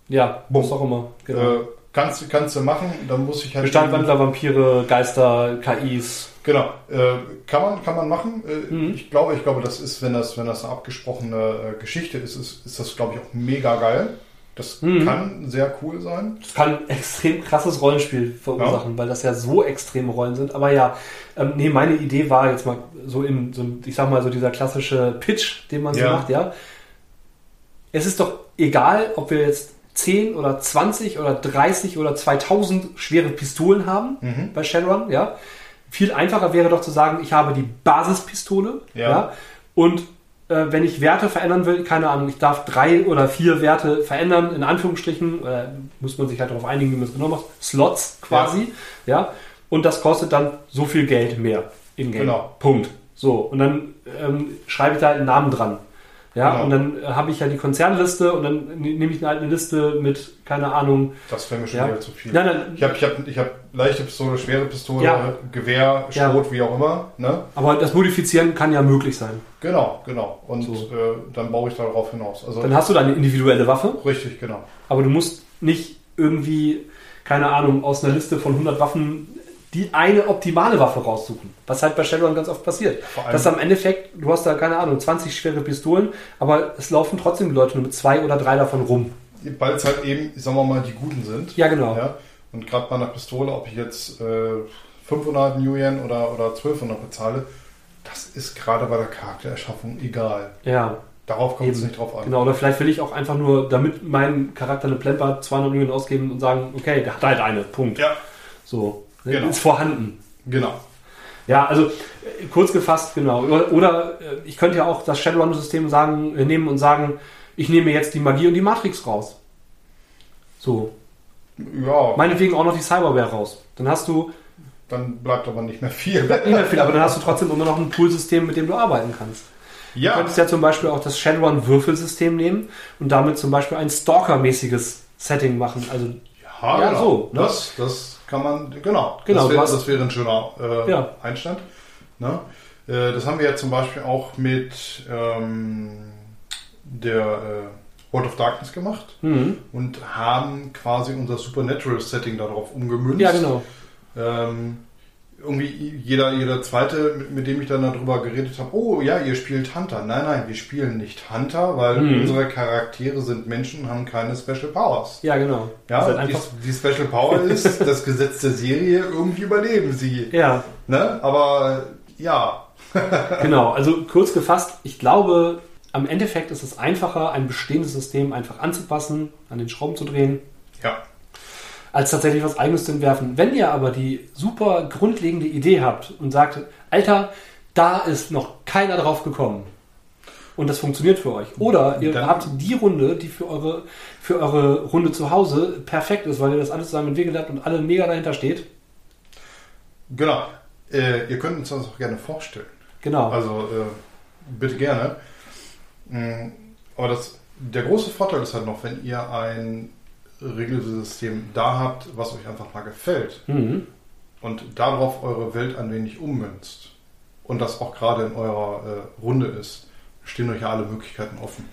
Ja, Bumm. was auch immer. Genau. Äh, kannst, du- kannst du machen, dann muss ich halt... Bestandwandler, Vampire, Geister, KIs. Genau, äh, kann man, kann man machen. Äh, Mhm. Ich glaube, ich glaube, das ist, wenn das, wenn das eine abgesprochene äh, Geschichte ist, ist, ist das, glaube ich, auch mega geil. Das Mhm. kann sehr cool sein. Das kann ein extrem krasses Rollenspiel verursachen, weil das ja so extreme Rollen sind. Aber ja, ähm, nee, meine Idee war jetzt mal so in, so, ich sag mal, so dieser klassische Pitch, den man so Ja. macht, ja. Es ist doch egal, ob wir jetzt 10 oder 20 oder 30 oder 2000 schwere Pistolen haben Mhm. bei Shadowrun, ja. Viel einfacher wäre doch zu sagen, ich habe die Basispistole, Ja. ja. Und äh, wenn ich Werte verändern will, keine Ahnung, ich darf drei oder vier Werte verändern, in Anführungsstrichen, äh, muss man sich halt darauf einigen, wie man es genau macht, Slots quasi, ja. Und das kostet dann so viel Geld mehr in Game. Genau. Punkt. So, und dann ähm, schreibe ich da einen Namen dran. Ja, Genau. und dann äh, habe ich ja die Konzernliste und dann ne- nehme ich halt eine Liste mit, keine Ahnung. Das wäre mir schon Ja. wieder zu viel. Nein, nein, Ich habe ich hab, ich hab leichte Pistole, schwere Pistole, Ja. Gewehr, Ja. Schrot, wie auch immer. Ne? aber das Modifizieren kann ja möglich sein. Genau, genau. Und So. äh, dann baue ich darauf hinaus. Also Dann hast du deine individuelle Waffe, richtig, genau. aber du musst nicht irgendwie, keine Ahnung, aus einer Liste von 100 Waffen die eine optimale Waffe raussuchen. Was halt bei Shadowrun ganz oft passiert. Dass am Endeffekt, du hast da, keine Ahnung, 20 schwere Pistolen, aber es laufen trotzdem die Leute nur mit zwei oder drei davon rum. Weil es halt eben, sagen wir mal, die Guten sind. Ja, genau. Ja? Und gerade bei einer Pistole, ob ich jetzt äh, 500 New Yen oder, oder 1200 bezahle, das ist gerade bei der Charaktererschaffung egal. Ja, Darauf kommt es Eben. nicht drauf an. genau. Oder vielleicht will ich auch einfach nur, damit mein Charakter eine Plemper 200 Millionen ausgeben und sagen, okay, der hat halt eine, Punkt. Ja, So, Genau. ist vorhanden. genau. Ja, also äh, kurz gefasst, genau. Oder, äh, ich könnte ja auch das Shadowrun-System sagen, äh, nehmen und sagen, ich nehme jetzt die Magie und die Matrix raus. So. Ja, Meinetwegen auch noch die Cyberware raus. Dann hast du dann bleibt aber nicht mehr viel. nicht mehr viel, aber dann hast du trotzdem immer noch ein Poolsystem, mit dem du arbeiten kannst. Du Ja, könntest ja zum Beispiel auch das Shadowrun-Würfelsystem nehmen und damit zum Beispiel ein Stalker-mäßiges Setting machen. Also, ja, Ja, genau. so, ne? Das, das kann man, genau. Genau, das, du wäre, hast- das wäre ein schöner äh, Ja. Einstand. Ne? Äh, das haben wir ja zum Beispiel auch mit ähm, der äh, World of Darkness gemacht hm. und haben quasi unser Supernatural-Setting darauf umgemünzt. ja, genau. Ähm, irgendwie jeder, jeder zweite, mit, mit dem ich dann darüber geredet habe, oh ja, ihr spielt Hunter. Nein, nein, wir spielen nicht Hunter, weil Mhm. unsere Charaktere sind Menschen haben keine Special Powers. Ja, genau. Ja, halt die, die Special Power *laughs* ist das Gesetz der Serie, irgendwie überleben sie. ja, Ne? Aber ja, *laughs* genau. Also kurz gefasst, ich glaube, am Endeffekt ist es einfacher, ein bestehendes System einfach anzupassen, an den Schrauben zu drehen, ja, als tatsächlich was Eigenes zu entwerfen. Wenn ihr aber die super grundlegende Idee habt und sagt, Alter, da ist noch keiner drauf gekommen und das funktioniert für euch. Oder ihr Dann- habt die Runde, die für eure, für eure Runde zu Hause perfekt ist, weil ihr das alles zusammen entwickelt habt und alle mega dahinter steht. genau. Äh, ihr könnt uns das auch gerne vorstellen. Genau. Also äh, bitte gerne. Mm, Aber das, der große Vorteil ist halt noch, wenn ihr ein Regelsystem da habt, was euch einfach mal gefällt Mhm. und darauf eure Welt ein wenig ummünzt und das auch gerade in eurer äh, Runde ist, stehen euch ja alle Möglichkeiten offen.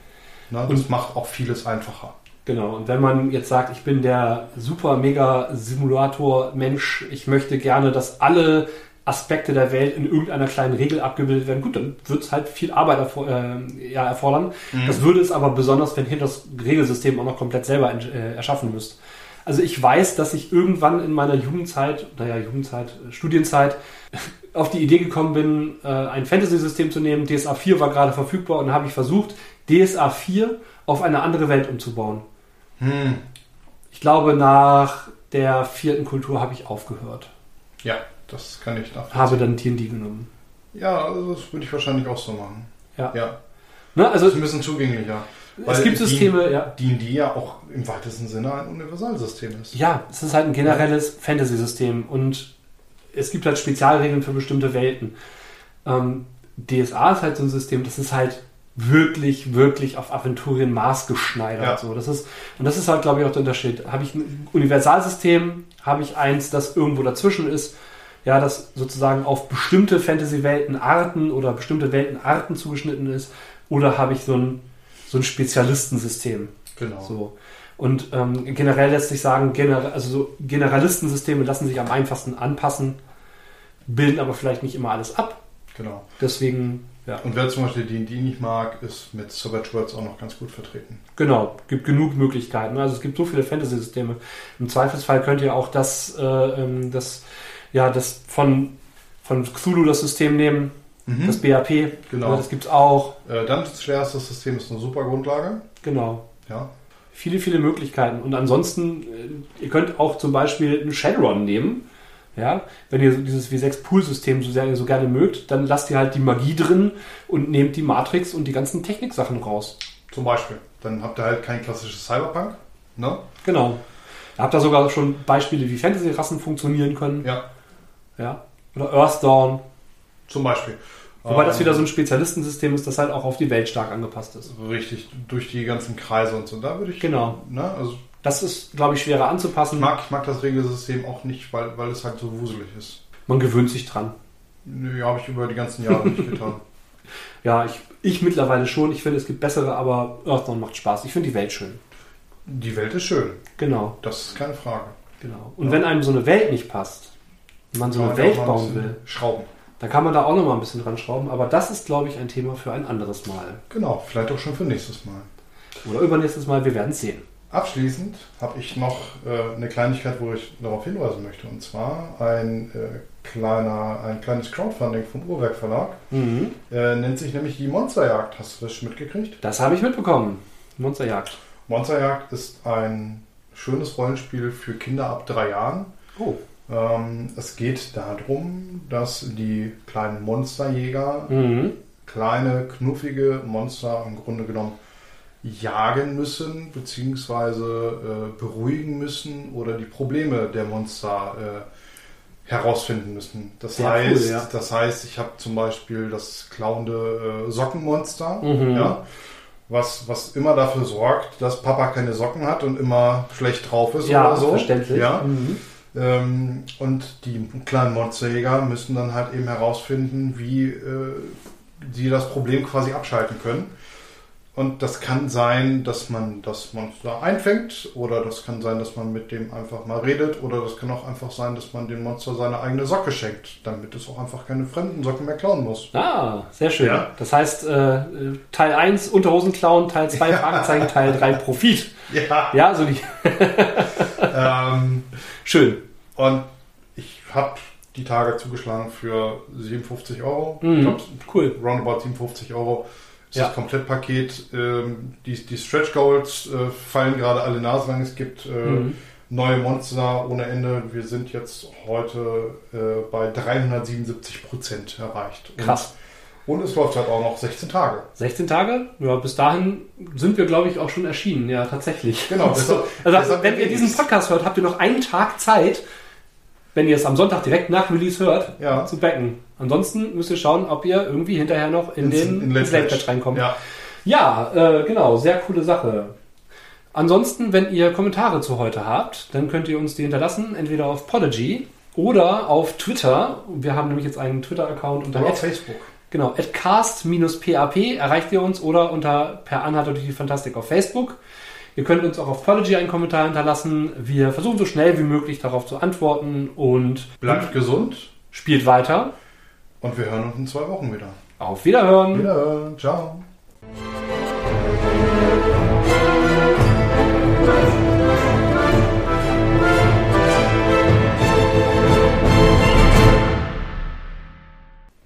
Na, das Und- macht auch vieles einfacher. Genau, und wenn man jetzt sagt, ich bin der super mega Simulator Mensch, ich möchte gerne, dass alle Aspekte der Welt in irgendeiner kleinen Regel abgebildet werden, gut, dann wird es halt viel Arbeit erfor äh, ja, erfordern. Das würde es aber besonders, wenn ihr das Regelsystem auch noch komplett selber äh, erschaffen müsst. Also ich weiß, dass ich irgendwann in meiner Jugendzeit, naja, Jugendzeit, äh, Studienzeit, *laughs* auf die Idee gekommen bin, äh, ein Fantasy-System zu nehmen. DSA 4 war gerade verfügbar und habe ich versucht, DSA 4 auf eine andere Welt umzubauen. Hm. Ich glaube, nach der vierten Kultur habe ich aufgehört. Ja, das kann ich nachvollziehen. Habe dann D&D genommen. Ja, also das würde ich wahrscheinlich auch so machen. Ja. Ja, Ne, das also ist ein bisschen zugänglicher. es gibt die- Systeme, ja. D&D ja auch im weitesten Sinne ein Universalsystem ist. Ja, es ist halt ein generelles Fantasy-System und es gibt halt Spezialregeln für bestimmte Welten. Ähm, DSA ist halt so ein System, das ist halt wirklich, wirklich auf Aventurien maßgeschneidert. Ja. So, das ist, und das ist halt, glaube ich, auch der Unterschied. Habe ich ein Universalsystem, habe ich eins, das irgendwo dazwischen ist, ja, das sozusagen auf bestimmte Fantasy-Weltenarten oder bestimmte Weltenarten zugeschnitten ist, oder habe ich so ein, so ein Spezialistensystem. Genau. So. Und ähm, generell lässt sich sagen, gener also so Generalistensysteme lassen sich am einfachsten anpassen, bilden aber vielleicht nicht immer alles ab. genau. Deswegen, ja, Und wer zum Beispiel D&D nicht mag, ist mit Worlds auch noch ganz gut vertreten. genau, gibt genug Möglichkeiten. Also es gibt so viele Fantasy-Systeme. Im Zweifelsfall könnt ihr auch das, äh, ähm, das, ja, das von, von Cthulhu das System nehmen, das BAP. Mhm. Genau. Das gibt's auch. Äh, Dungeons Slayer, das System ist eine super Grundlage. Genau. Ja. viele, viele Möglichkeiten. Und ansonsten, äh, ihr könnt auch zum Beispiel einen Shadowrun nehmen. Ja, wenn ihr dieses W6-Pool-System so sehr so gerne mögt, dann lasst ihr halt die Magie drin und nehmt die Matrix und die ganzen Techniksachen raus. Zum Beispiel. Dann habt ihr halt kein klassisches Cyberpunk. Ne? Genau. Ihr habt da sogar schon Beispiele, wie Fantasy-Rassen funktionieren können. Ja, Ja. Oder Earthdawn. zum Beispiel. Wobei das Ähm, wieder so ein Spezialistensystem ist, das halt auch auf die Welt stark angepasst ist. Richtig, durch die ganzen Kreise und so. Da würde ich. Genau. Ne, also Das ist, glaube ich, schwerer anzupassen. ich mag, ich mag das Regelsystem auch nicht, weil, weil es halt so wuselig ist. Man gewöhnt sich dran. Nö, habe ich über die ganzen Jahre nicht getan. *laughs* Ja, ich, ich mittlerweile schon. Ich finde, es gibt bessere, aber Earthdawn macht Spaß. Ich finde die Welt schön. Die Welt ist schön. Genau, Das ist keine Frage. genau. Und Ja. wenn einem so eine Welt nicht passt, man so eine Welt ein bauen will, Schrauben. dann kann man da auch noch mal ein bisschen dran schrauben. Aber das ist, glaube ich, ein Thema für ein anderes Mal. Genau, vielleicht auch schon für nächstes Mal. Oder übernächstes Mal, wir werden es sehen. Abschließend habe ich noch äh, eine Kleinigkeit, wo ich darauf hinweisen möchte. Und zwar ein, äh, kleiner, ein kleines Crowdfunding vom Uhrwerk Verlag. Mhm. Äh, nennt sich nämlich die Monsterjagd. Hast du das schon mitgekriegt? Das habe ich mitbekommen. Monsterjagd. Monsterjagd ist ein schönes Rollenspiel für Kinder ab drei Jahren. Oh. Ähm, es geht darum, dass die kleinen Monsterjäger Mhm. kleine, knuffige Monster im Grunde genommen jagen müssen, beziehungsweise äh, beruhigen müssen oder die Probleme der Monster äh, herausfinden müssen. Das Sehr heißt, cool, ja. das heißt, ich habe zum Beispiel das klauende äh, Sockenmonster, Mhm. ja, was, was immer dafür sorgt, dass Papa keine Socken hat und immer schlecht drauf ist Ja, oder so. verständlich. Ja. Mhm. Ähm, und die kleinen Monsterjäger müssen dann halt eben herausfinden, wie äh, sie das Problem quasi abschalten können. Und das kann sein, dass man das Monster einfängt, oder das kann sein, dass man mit dem einfach mal redet, oder das kann auch einfach sein, dass man dem Monster seine eigene Socke schenkt, damit es auch einfach keine fremden Socken mehr klauen muss. Ah, sehr schön. Ja. Das heißt, äh, Teil 1 Unterhosen klauen, Teil 2 *laughs* Fragezeichen, Teil 3 Profit. Ja. Ja, so die. *laughs* ähm, Schön. und ich habe die Tage zugeschlagen für 57 Euro. Ich Mhm. glaub, Cool. roundabout 57 Euro ist Ja. das Komplettpaket. Ähm, die, die Stretch Goals äh, fallen gerade alle naselang. Es gibt äh, Mhm. neue Monster ohne Ende. Wir sind jetzt heute äh, bei 377 Prozent erreicht. Krass. Und es läuft halt auch noch 16 Tage. 16 Tage? Ja, bis dahin sind wir, glaube ich, auch schon erschienen. Ja, tatsächlich. Genau, *laughs* Also, deshalb- also deshalb wenn ihr diesen. Podcast hört, habt ihr noch einen Tag Zeit, wenn ihr es am Sonntag direkt nach Release hört, Ja. zu backen. Ansonsten müsst ihr schauen, ob ihr irgendwie hinterher noch in Ins- den in Late. Batch reinkommt. Ja. Ja, äh, genau, sehr coole Sache. Ansonsten, wenn ihr Kommentare zu heute habt, dann könnt ihr uns die hinterlassen, entweder auf Podigy oder auf Twitter. Wir haben nämlich jetzt einen Twitter-Account unter Oder auf Facebook. Genau, at cast-pap erreicht ihr uns oder unter per Anhalter durch die Fantastik auf Facebook. Ihr könnt uns auch auf Podigy einen Kommentar hinterlassen. Wir versuchen so schnell wie möglich darauf zu antworten und Bleibt gesund spielt weiter. und wir hören uns in zwei Wochen wieder. Auf Wiederhören! Wiederhören. Ciao.